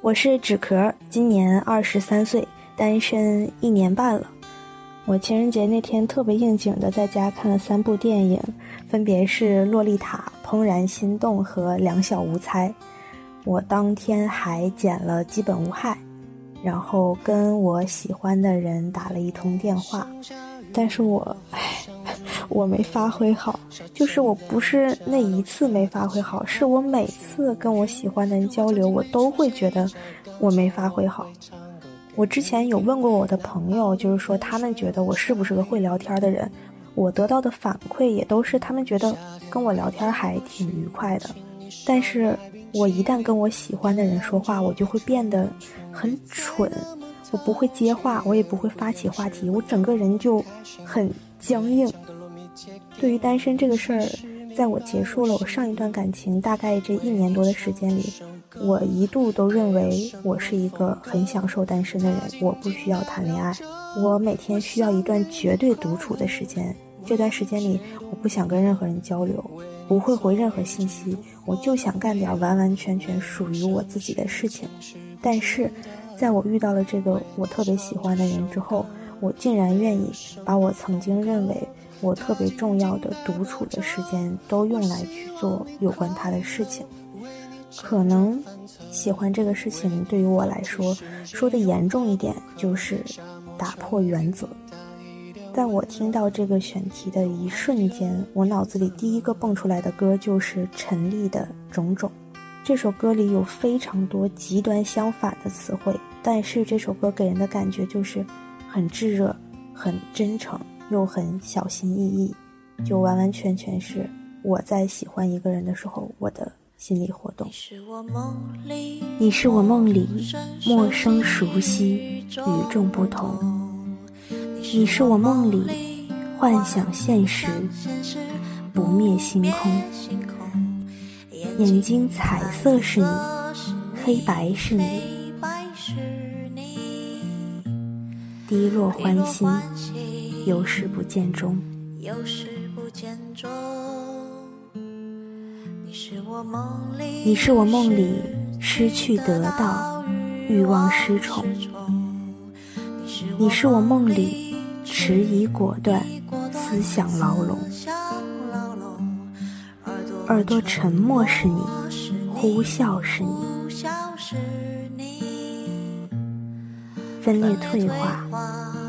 我是纸壳，今年二十三岁，单身一年半了。我情人节那天特别应景的在家看了三部电影，分别是《洛丽塔》《怦然心动》和《两小无猜》。我当天还剪了《基本无害》，然后跟我喜欢的人打了一通电话，但是我，唉，我没发挥好。就是我不是那一次没发挥好，是我每次跟我喜欢的人交流，我都会觉得我没发挥好。我之前有问过我的朋友，就是说他们觉得我是不是个会聊天的人，我得到的反馈也都是他们觉得跟我聊天还挺愉快的。但是我一旦跟我喜欢的人说话，我就会变得很蠢，我不会接话，我也不会发起话题，我整个人就很僵硬。对于单身这个事儿，在我结束了我上一段感情大概这一年多的时间里，我一度都认为我是一个很享受单身的人，我不需要谈恋爱，我每天需要一段绝对独处的时间。这段时间里，我不想跟任何人交流，不会回任何信息，我就想干点完完全全属于我自己的事情。但是，在我遇到了这个我特别喜欢的人之后，我竟然愿意把我曾经认为我特别重要的独处的时间都用来去做有关他的事情。可能喜欢这个事情对于我来说，说的严重一点就是打破原则。在我听到这个选题的一瞬间，我脑子里第一个蹦出来的歌就是陈粒的《种种》。这首歌里有非常多极端相反的词汇，但是这首歌给人的感觉就是很炙热、很真诚，又很小心翼翼，就完完全全是我在喜欢一个人的时候我的心理活动。你是我梦里陌生熟悉、与众不同。你是我梦里幻想现实、不灭星空。眼睛彩色是你，黑白是你。低落欢心，有始不见终。你是我梦里失去得到，欲望失宠。你是我梦里迟疑果断，思想牢笼。耳朵沉默是你，呼啸是你。分裂退化，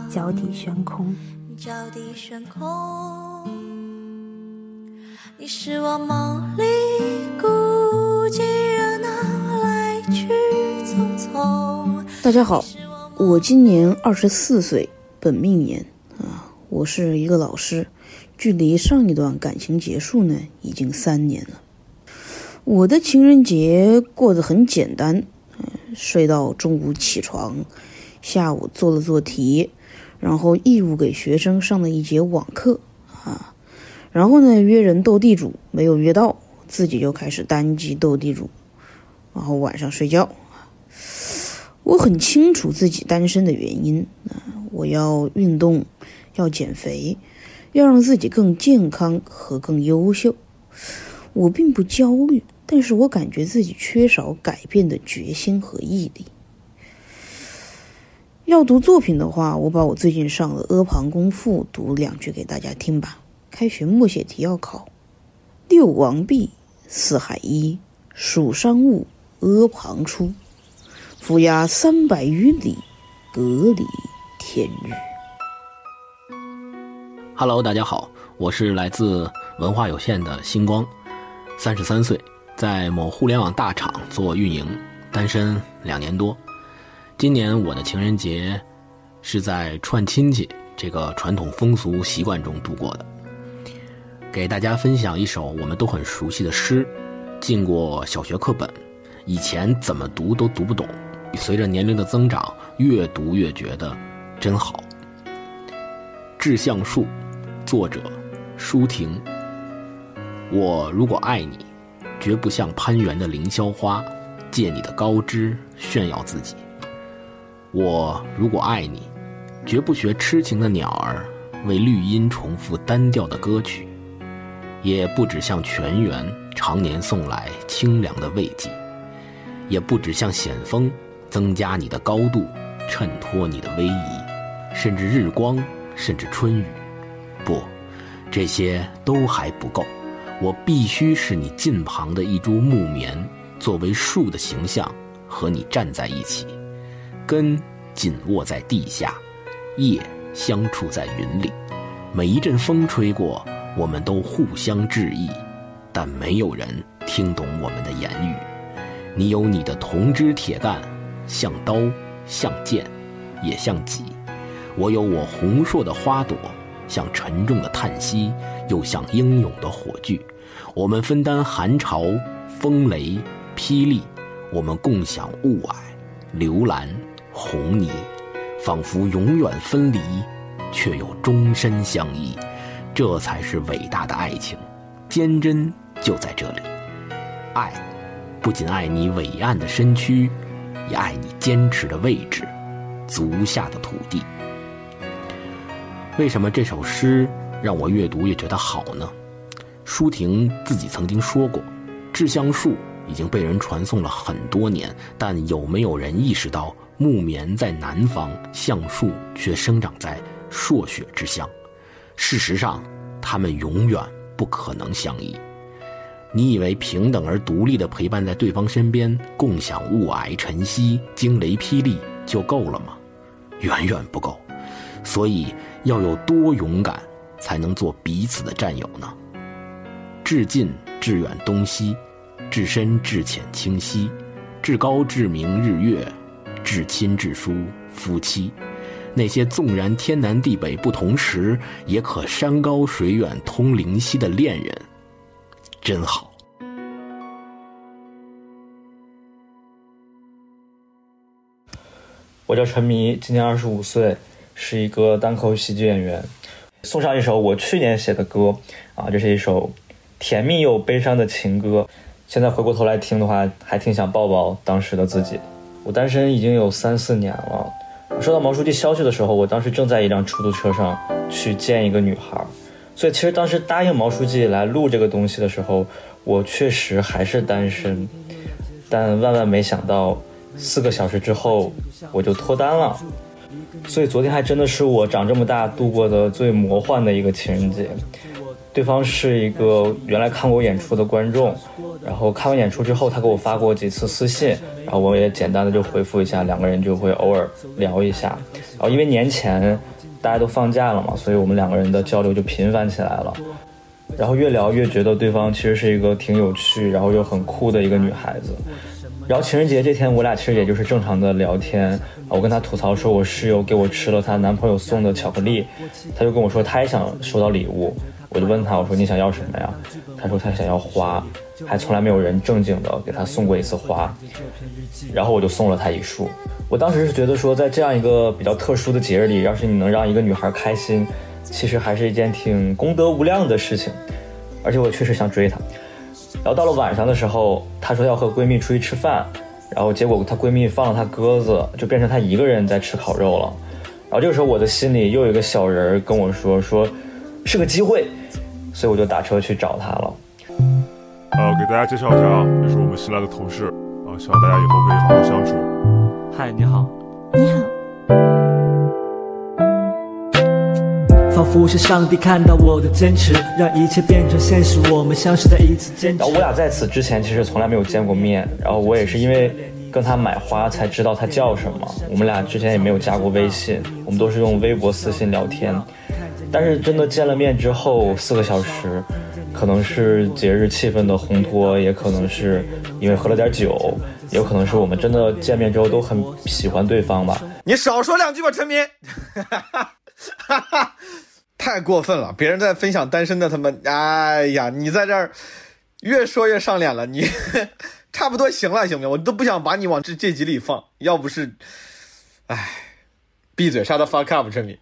脚底悬空。你是我梦里孤寂热闹，来去匆匆。大家好，我今年二十四岁，本命年啊，我是一个老师，距离上一段感情结束呢，已经三年了。我的情人节过得很简单，睡到中午起床，下午做了做题，然后义务给学生上了一节网课啊，然后呢约人斗地主，没有约到，自己就开始单机斗地主，然后晚上睡觉。我很清楚自己单身的原因啊，我要运动，要减肥，要让自己更健康和更优秀。我并不焦虑，但是我感觉自己缺少改变的决心和毅力。要读作品的话，我把我最近上的《阿房宫赋》读两句给大家听吧。开学默写题要考：六王毕，四海一，蜀商务，阿房出。府衙三百余里，隔离天日。Hello，大家好，我是来自文化有限的星光，三十三岁，在某互联网大厂做运营，单身两年多。今年我的情人节是在串亲戚这个传统风俗习惯中度过的。给大家分享一首我们都很熟悉的诗，进过小学课本，以前怎么读都读不懂，随着年龄的增长，越读越觉得真好。《致橡树》，作者舒婷。我如果爱你，绝不像攀援的凌霄花，借你的高枝炫耀自己。我如果爱你，绝不学痴情的鸟儿，为绿荫重复单调的歌曲，也不止向泉源常年送来清凉的慰藉，也不止向险峰增加你的高度，衬托你的威仪，甚至日光，甚至春雨。不，这些都还不够，我必须是你近旁的一株木棉，作为树的形象和你站在一起。根紧握在地下，叶相触在云里。每一阵风吹过，我们都互相致意，但没有人听懂我们的言语。你有你的铜枝铁干，像刀，像剑，也像戟；我有我红硕的花朵，像沉重的叹息，又像英勇的火炬。我们分担寒潮、风雷、霹雳，我们共享雾霭、流岚。红泥，仿佛永远分离，却又终身相依，这才是伟大的爱情，坚贞就在这里。爱，不仅爱你伟岸的身躯，也爱你坚持的位置，足下的土地。为什么这首诗让我越读越觉得好呢？舒婷自己曾经说过，《致橡树》已经被人传颂了很多年，但有没有人意识到？木棉在南方，橡树却生长在朔雪之乡。事实上，它们永远不可能相依。你以为平等而独立的陪伴在对方身边，共享雾霭、晨曦、惊雷、霹雳就够了吗？远远不够。所以，要有多勇敢，才能做彼此的战友呢？至近至远东西，至深至浅清晰，至高至明日月。至亲至疏夫妻。那些纵然天南地北不同时也可山高水远通灵犀的恋人。真好。我叫陈迷今年二十五岁是一个单口喜剧演员。送上一首我去年写的歌啊这是一首甜蜜又悲伤的情歌。现在回过头来听的话还挺想抱抱当时的自己。我单身已经有三四年了。收到毛书记消息的时候，我当时正在一辆出租车上去见一个女孩，所以其实当时答应毛书记来录这个东西的时候，我确实还是单身。但万万没想到，四个小时之后我就脱单了。所以昨天还真的是我长这么大度过的最魔幻的一个情人节。对方是一个原来看过我演出的观众，然后看完演出之后，他给我发过几次私信，然后我也简单的就回复一下，两个人就会偶尔聊一下。然后因为年前大家都放假了嘛，所以我们两个人的交流就频繁起来了。然后越聊越觉得对方其实是一个挺有趣，然后又很酷的一个女孩子。然后情人节这天，我俩其实也就是正常的聊天。我跟她吐槽说，我室友给我吃了她男朋友送的巧克力，她就跟我说她也想收到礼物。我就问她，我说你想要什么呀？她说她想要花，还从来没有人正经的给她送过一次花。然后我就送了她一束。我当时是觉得说，在这样一个比较特殊的节日里，要是你能让一个女孩开心，其实还是一件挺功德无量的事情。而且我确实想追她。然后到了晚上的时候，她说要和闺蜜出去吃饭，然后结果她闺蜜放了她鸽子，就变成她一个人在吃烤肉了。然后这个时候我的心里又有一个小人跟我说，说是个机会，所以我就打车去找她了。呃，给大家介绍一下啊，这是我们新来的同事啊，希望大家以后可以好好相处。嗨，你好。你好。仿佛是上帝看到我的坚持，让一切变成现实。我们相识在一次坚持。然后我俩在此之前其实从来没有见过面，然后我也是因为跟他买花才知道他叫什么。我们俩之前也没有加过微信，我们都是用微博私信聊天。但是真的见了面之后，四个小时，可能是节日气氛的烘托，也可能是因为喝了点酒，也有可能是我们真的见面之后都很喜欢对方吧。你少说两句吧，陈明。太过分了！别人在分享单身的，他们，哎呀，你在这儿越说越上脸了，你 差不多行了，行不行？我都不想把你往这这集里放，要不是，哎，闭嘴，杀他 fuck up，陈明。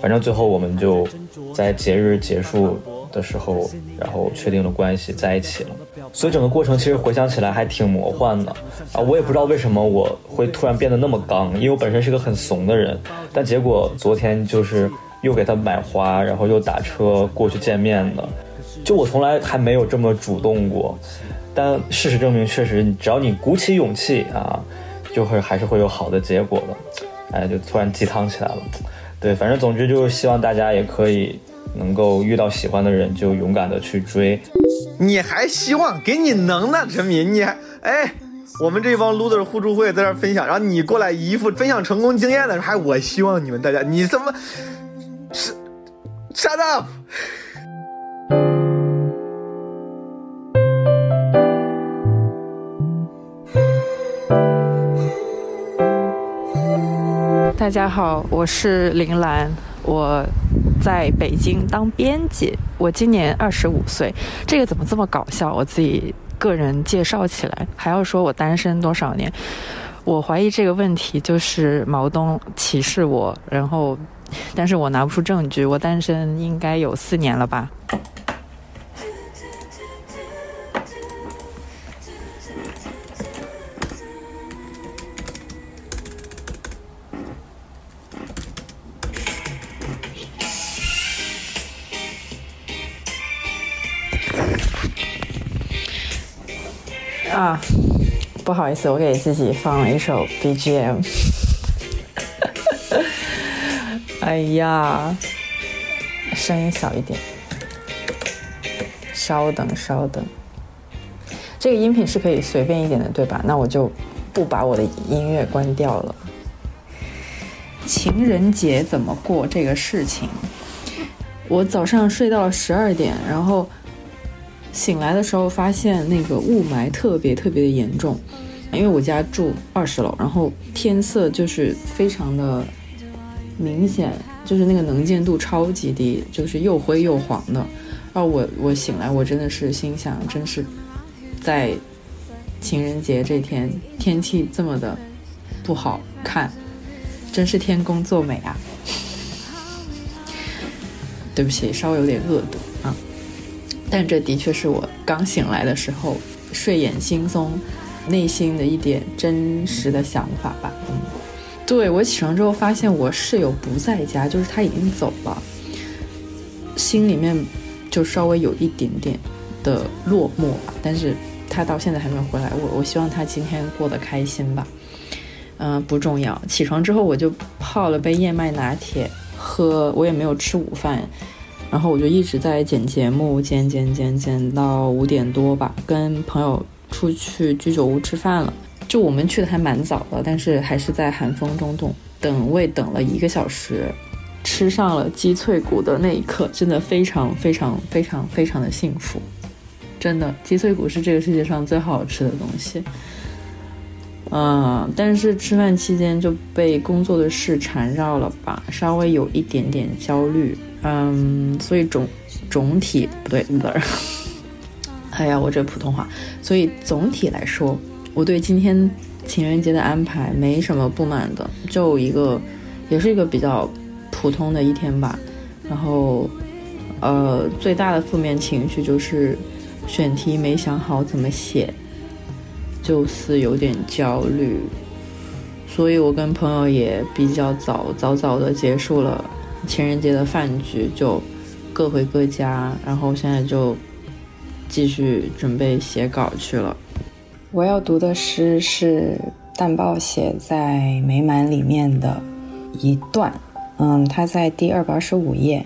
反正最后我们就在节日结束的时候，然后确定了关系，在一起了。所以整个过程其实回想起来还挺魔幻的啊！我也不知道为什么我会突然变得那么刚，因为我本身是个很怂的人，但结果昨天就是又给他买花，然后又打车过去见面的。就我从来还没有这么主动过，但事实证明，确实只要你鼓起勇气啊，就会还是会有好的结果的。哎，就突然鸡汤起来了。对，反正总之就是希望大家也可以能够遇到喜欢的人就勇敢的去追。你还希望给你能呢，陈敏，你还哎，我们这帮 loser 互助会在这分享，然后你过来一副分享成功经验的，还我希望你们大家，你怎么是 shut up？大家好，我是林兰，我在北京当编辑，我今年二十五岁。这个怎么这么搞笑？我自己个人介绍起来，还要说我单身多少年？我怀疑这个问题就是毛东歧视我，然后，但是我拿不出证据。我单身应该有四年了吧？啊，不好意思，我给自己放了一首 BGM。哎呀，声音小一点，稍等稍等。这个音频是可以随便一点的，对吧？那我就不把我的音乐关掉了。情人节怎么过这个事情，我早上睡到了十二点，然后。醒来的时候发现那个雾霾特别特别的严重，因为我家住二十楼，然后天色就是非常的明显，就是那个能见度超级低，就是又灰又黄的。然后我我醒来，我真的是心想，真是在情人节这天天气这么的不好看，真是天公作美啊！对不起，稍微有点恶毒，但这的确是我刚醒来的时候睡眼惺忪，内心的一点真实的想法吧。嗯，对我起床之后发现我室友不在家，就是他已经走了，心里面就稍微有一点点的落寞吧。但是他到现在还没有回来，我我希望他今天过得开心吧。嗯、不重要。起床之后我就泡了杯燕麦拿铁喝，我也没有吃午饭，然后我就一直在剪节目，剪剪剪剪到五点多吧，跟朋友出去居酒屋吃饭了。就我们去的还蛮早的，但是还是在寒风中等等位等了一个小时，吃上了鸡脆骨的那一刻，真的非常非常非常非常的幸福。真的，鸡脆骨是这个世界上最好吃的东西。嗯，但是吃饭期间就被工作的事缠绕了吧，稍微有一点点焦虑。嗯，所以总总体不对，不是，哎呀，我这普通话。所以总体来说，我对今天情人节的安排没什么不满的，就一个，也是一个比较普通的一天吧。然后，呃，最大的负面情绪就是选题没想好怎么写。就是有点焦虑，所以我跟朋友也比较早早早的结束了情人节的饭局，就各回各家，然后现在就继续准备写稿去了。我要读的诗是淡豹写在美满里面的一段，嗯，它在第二百二十五页。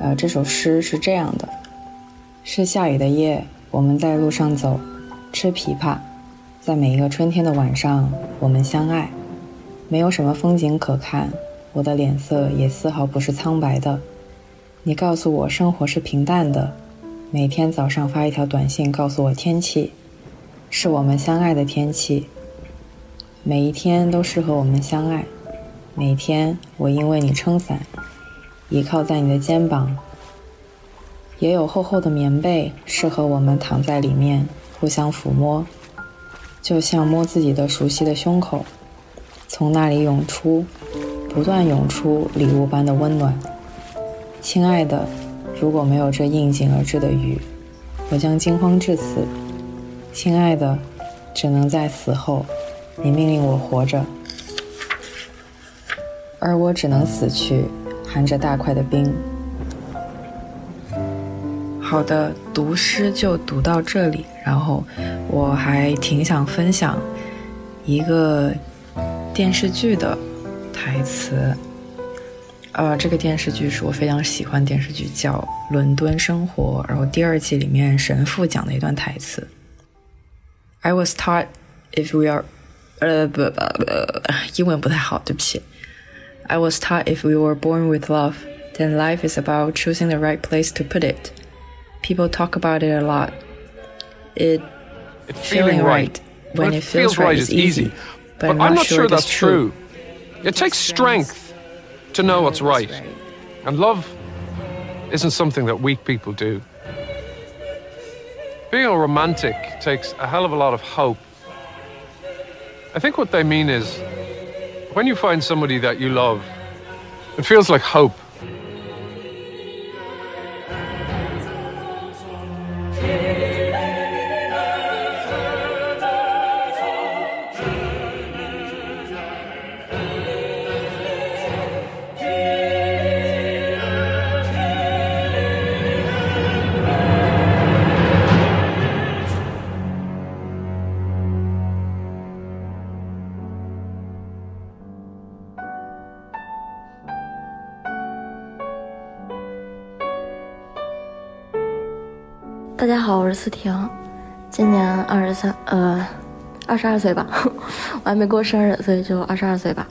呃，这首诗是这样的：是下雨的夜，我们在路上走，吃枇杷。在每一个春天的晚上，我们相爱，没有什么风景可看，我的脸色也丝毫不是苍白的。你告诉我生活是平淡的，每天早上发一条短信告诉我天气，是我们相爱的天气。每一天都适合我们相爱，每天我因为你撑伞，倚靠在你的肩膀，也有厚厚的棉被适合我们躺在里面互相抚摸。就像摸自己的熟悉的胸口，从那里涌出，不断涌出礼物般的温暖。亲爱的，如果没有这应景而至的雨，我将惊慌致死。亲爱的，只能在死后，你命令我活着，而我只能死去，含着大块的冰。好的，读诗就读到这里。然后我还挺想分享一个电视剧的台词。呃，这个电视剧是我非常喜欢电视剧，叫《伦敦生活》。然后第二季里面神父讲的一段台词：“I was taught if we are…… 呃不不不，英文不太好，对不起。I was taught if we were born with love, then life is about choosing the right place to put it.” People talk about it a lot. It, It's feeling right when it feels right is easy, but I'm not sure that's that's true. It takes strength to know what's right. And love isn't something that weak people do. Being a romantic takes a hell of a lot of hope. I think what they mean is when you find somebody that you love, it feels like hope. 二十二岁吧，我还没过生日，所以就二十二岁吧。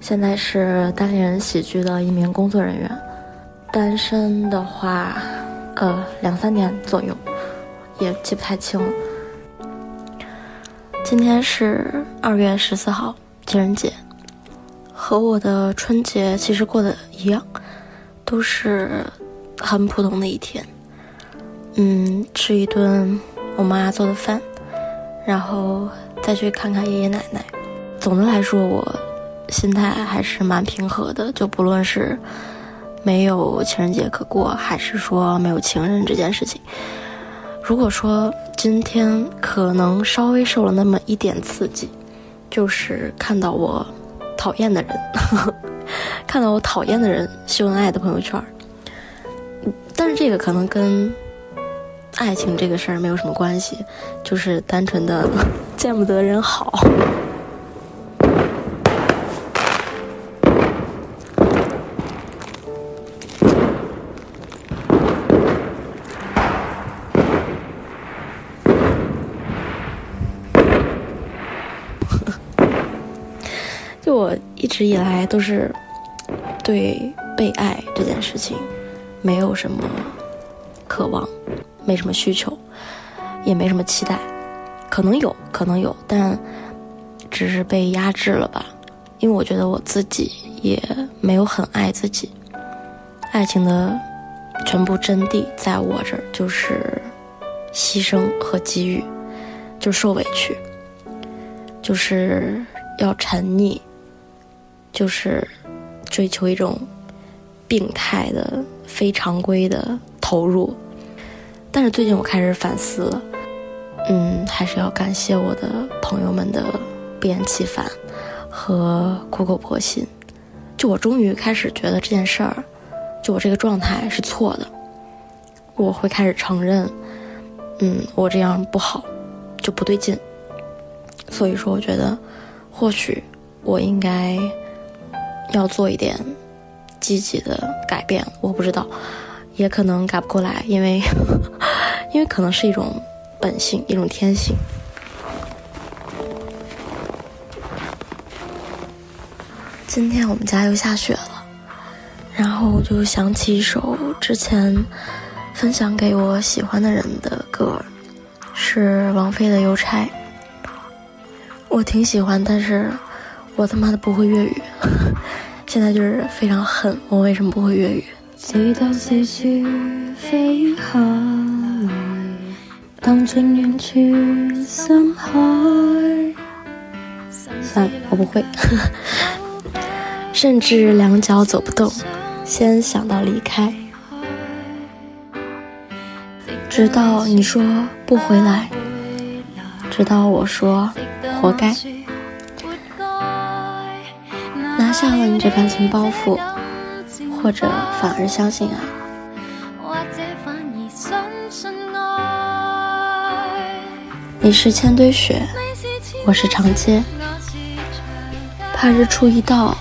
现在是单立人喜剧的一名工作人员，单身的话，呃，两三年左右，也记不太清了。今天是二月十四号，情人节，和我的春节其实过得一样，都是很普通的一天。嗯，吃一顿我妈做的饭，然后再去看看爷爷奶奶。总的来说，我心态还是蛮平和的，就不论是没有情人节可过，还是说没有情人这件事情。如果说今天可能稍微受了那么一点刺激，就是看到我讨厌的人，看到我讨厌的人秀恩爱的朋友圈，但是这个可能跟爱情这个事儿没有什么关系，就是单纯的 见不得人好。就我一直以来都是对被爱这件事情没有什么渴望，没什么需求，也没什么期待。可能有可能有，但只是被压制了吧。因为我觉得我自己也没有很爱自己。爱情的全部真谛在我这儿就是牺牲和给予，就受委屈，就是要沉溺。就是追求一种病态的、非常规的投入，但是最近我开始反思了，嗯，还是要感谢我的朋友们的不厌其烦和苦口婆心。就我终于开始觉得这件事儿，就我这个状态是错的，我会开始承认，嗯，我这样不好，就不对劲。所以说，我觉得或许我应该。要做一点积极的改变，我不知道，也可能改不过来，因为 因为可能是一种本性，一种天性。今天我们家又下雪了，然后我就想起一首之前分享给我喜欢的人的歌，是王菲的《邮差》，我挺喜欢，但是。我他妈的不会粤语，现在就是非常恨我为什么不会粤语。直到细雪飞下来，荡进远处深海。算了，我不会。甚至两脚走不动，先想到离开，直到你说不回来，直到我说活该。拿下了你这感情包袱，或者反而相信爱。你是千堆雪，我是长街，怕日出一到，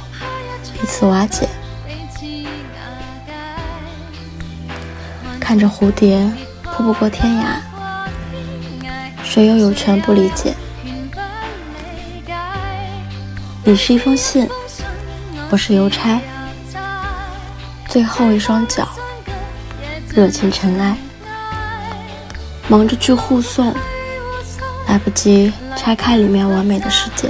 彼此瓦解。看着蝴蝶扑不过天涯，谁又有权不理解？你是一封信。我是邮差，最后一双脚惹进尘埃，忙着去护送，来不及拆开里面完美的世界。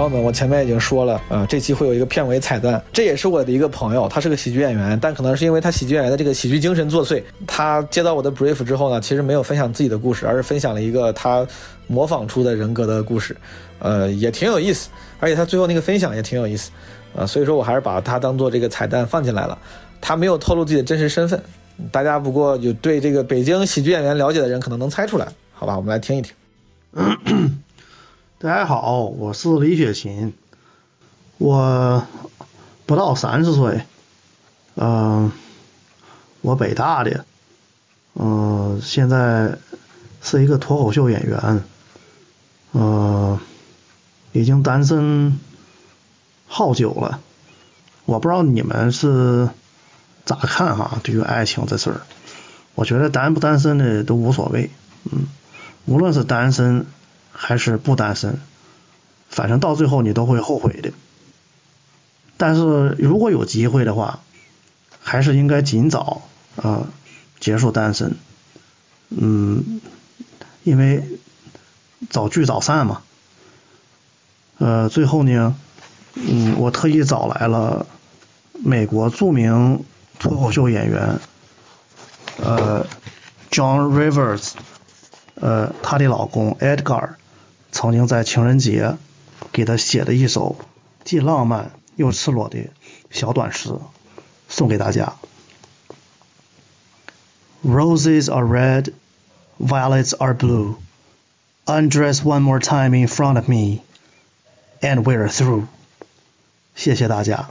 朋友们，我前面已经说了，呃、这期会有一个片尾彩蛋，这也是我的一个朋友，他是个喜剧演员，但可能是因为他喜剧演员的这个喜剧精神作祟，他接到我的 brief 之后呢，其实没有分享自己的故事，而是分享了一个他模仿出的人格的故事，呃，也挺有意思，而且他最后那个分享也挺有意思，啊、所以说我还是把他当做这个彩蛋放进来了，他没有透露自己的真实身份，大家不过有对这个北京喜剧演员了解的人可能能猜出来，好吧，我们来听一听。大家好，我是李雪琴，我不到三十岁，嗯、我北大的，嗯、现在是一个脱口秀演员，嗯、已经单身好久了，我不知道你们是咋看哈？对于爱情这事儿，我觉得单不单身的都无所谓，嗯，无论是单身还是不单身，反正到最后你都会后悔的。但是如果有机会的话，还是应该尽早啊、呃结束单身，嗯，因为早聚早散嘛。呃，最后呢，嗯，我特意找来了美国著名脱口秀演员，呃，John Rivers，呃，她的老公 Edgar 曾经在情人节给他写的一首既浪漫又赤裸的小短诗，送给大家。Roses are red, violets are blue. Undress one more time in front of me, and we're through. 谢谢大家。